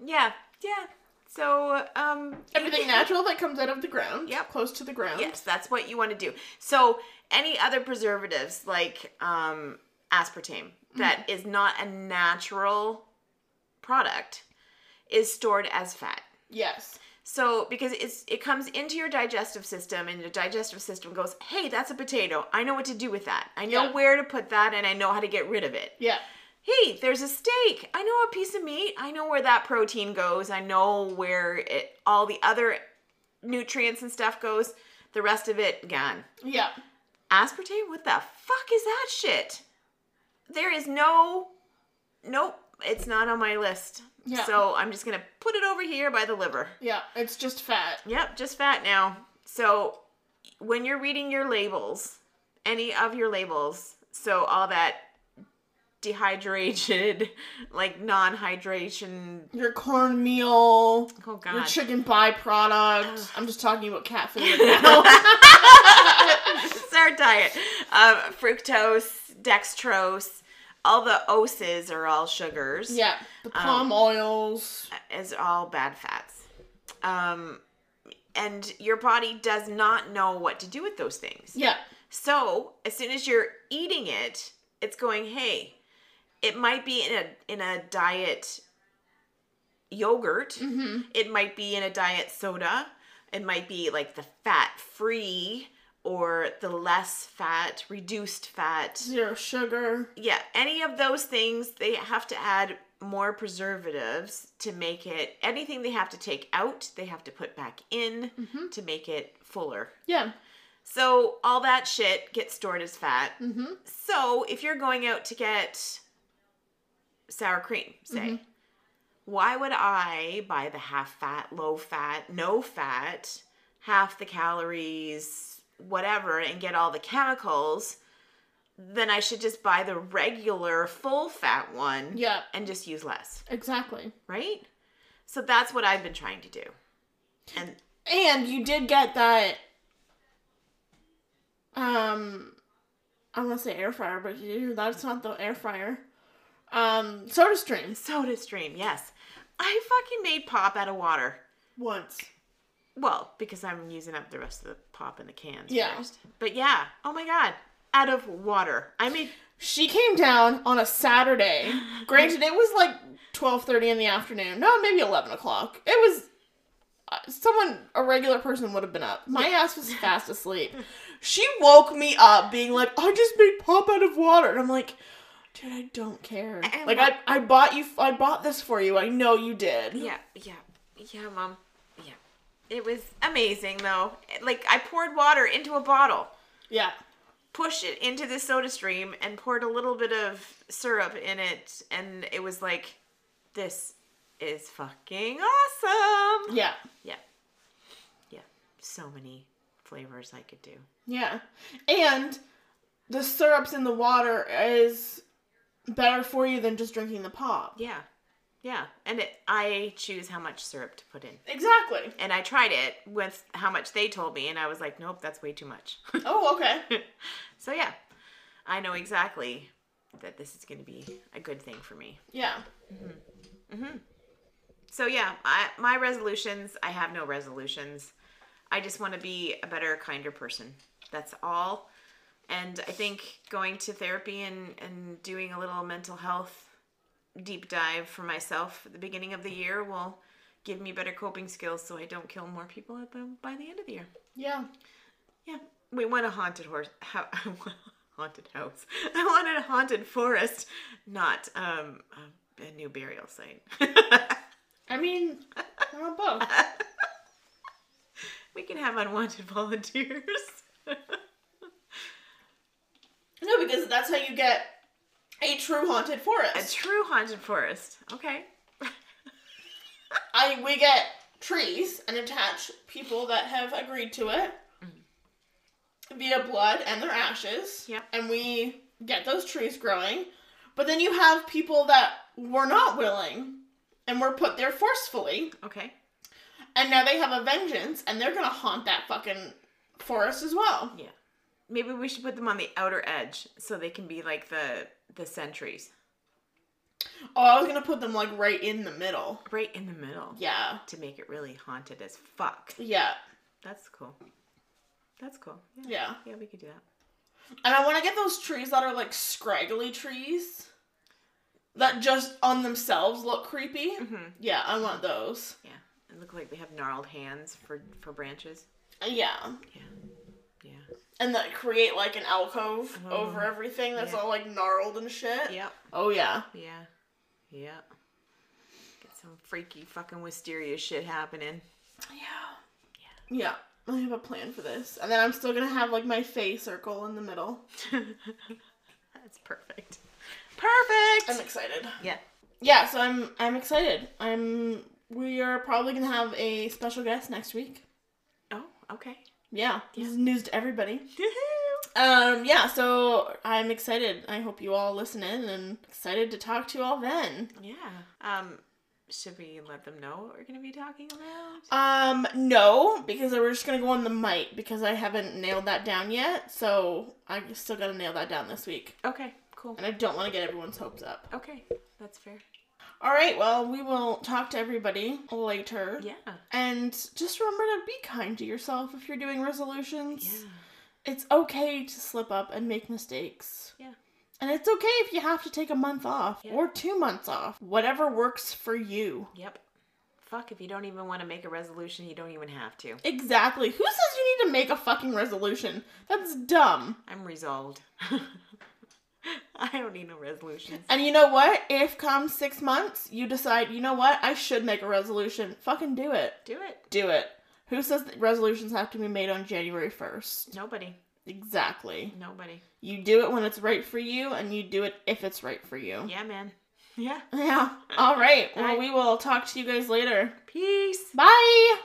Yeah, yeah. So, um, Everything natural that comes out of the ground. Yep. Close to the ground. Yes, that's what you want to do. So, any other preservatives like um, aspartame mm-hmm. that is not a natural product is stored as fat. Yes. So, because it's it comes into your digestive system, and your digestive system goes, "Hey, that's a potato. I know what to do with that. I know Yeah. where to put that, and I know how to get rid of it." Yeah. Hey, there's a steak. I know a piece of meat. I know where that protein goes. I know where it all the other nutrients and stuff goes. The rest of it gone. Yeah. Aspartame? What the fuck is that shit? There is no Nope, it's not on my list. Yeah. So I'm just gonna put it over here by the liver. Yeah. It's just fat. Yep, just fat now. So when you're reading your labels, any of your labels, so all that dehydrated, like non-hydration. Your cornmeal, Oh your chicken byproduct. I'm just talking about cat food right now. it's our diet. Um, fructose, dextrose, all the oses are all sugars. yeah. The palm oils. is all bad fats. Um, and your body does not know what to do with those things. Yeah. So as soon as you're eating it, it's going, hey, it might be in a in a diet yogurt. Mm-hmm. It might be in a diet soda. It might be like the fat free or the less fat, reduced fat. Zero sugar. Yeah, any of those things, they have to add more preservatives to make it anything they have to take out, they have to put back in Mm-hmm. to make it fuller. Yeah. So all that shit gets stored as fat. Mm-hmm. So if you're going out to get sour cream, say, Mm-hmm. why would I buy the half fat, low fat, no fat, half the calories, whatever and get all the chemicals, then I should just buy the regular full fat one Yeah, and just use less, exactly. right? So that's what I've been trying to do. And And you did get that um I want to say air fryer, but you, that's not the air fryer. Um, SodaStream soda stream, yes. I fucking made pop out of water. once. Well, because I'm using up the rest of the pop in the cans Yeah. first. But yeah, oh my god, out of water. I mean, She came down on a Saturday. Granted, it was like twelve thirty in the afternoon. No, maybe eleven o'clock. It was uh, someone a regular person would have been up. My ass was fast asleep. She woke me up, being like, "I just made pop out of water," and I'm like. Dude, I don't care. And Like I, I bought you. I bought this for you. I know you did. Yeah, yeah, yeah, mom. It was amazing though. Like I poured water into a bottle, Yeah. pushed it into the SodaStream and poured a little bit of syrup in it and it was like this is fucking awesome. Yeah. Yeah. Yeah. So many flavors I could do. Yeah. And the syrups in the water is better for you than just drinking the pop. Yeah. Yeah. And it I choose how much syrup to put in. Exactly. And I tried it with how much they told me and I was like, nope, that's way too much. Oh, okay. so yeah, I know exactly that this is going to be a good thing for me. Yeah. Mhm. Mhm. So yeah, I, my resolutions, I have no resolutions. I just want to be a better, kinder person. That's all. And I think going to therapy and, and doing a little mental health deep dive for myself at the beginning of the year will give me better coping skills so I don't kill more people at the, by the end of the year. Yeah. Yeah, we want a haunted horse. How, haunted house. I wanted a haunted forest, not um a, a new burial site. I mean, I want both. we can have unwanted volunteers. No, because that's how you get a true haunted forest. a true haunted forest. Okay. I we get trees and attach people that have agreed to it mm. via blood and their ashes. Yep. And we get those trees growing. But then you have people that were not willing and were put there forcefully. Okay. And now they have a vengeance and they're gonna haunt that fucking forest as well. Yeah. Maybe we should put them on the outer edge so they can be like the the sentries, Oh, I was gonna put them like right in the middle. right in the middle, Yeah. to make it really haunted as fuck. Yeah. That's cool. That's cool. Yeah. Yeah. Yeah, we could do that. And I want to get those trees that are like scraggly trees that just on themselves look creepy. Mm-hmm. Yeah, I want those. Yeah, and look like they have gnarled hands for for branches. Uh, Yeah. Yeah, yeah. And that create like an alcove Oh, over everything that's yeah. all like gnarled and shit. Yep. Oh, yeah. Yeah. Yeah. Get some freaky fucking wisteria shit happening. Yeah. Yeah. Yeah. I have a plan for this. And then I'm still gonna have like my face circle in the middle. That's perfect. Perfect. I'm excited. yeah. Yeah, so I'm I'm excited. I'm we are probably gonna have a special guest next week. Oh, okay. Yeah. This is news to everybody. Um, yeah, so I'm excited. I hope you all listen in and excited to talk to you all then. yeah. Um, should we let them know what we're gonna be talking about? Um, no, because we're just gonna go on the mic because I haven't nailed that down yet. So I just still gotta nail that down this week. Okay. Cool. And I don't want to get everyone's hopes up. Okay. That's fair. All right, well, we will talk to everybody later. Yeah. And just remember to be kind to yourself if you're doing resolutions. Yeah. It's okay to slip up and make mistakes. Yeah. And it's okay if you have to take a month off Yeah. or two months off. Whatever works for you. Yep. Fuck, if you don't even want to make a resolution, you don't even have to. Exactly. Who says you need to make a fucking resolution? That's dumb. I'm resolved. I don't need no resolutions. And you know what? If come six months you decide, you know what, I should make a resolution, fucking do it. Do it. Do it. Who says that resolutions have to be made on January 1st? Nobody. Exactly. Nobody. You do it when it's right for you, and you do it if it's right for you. Yeah, man. Yeah. Yeah. All right. Well, we will talk to you guys later. Peace. Bye.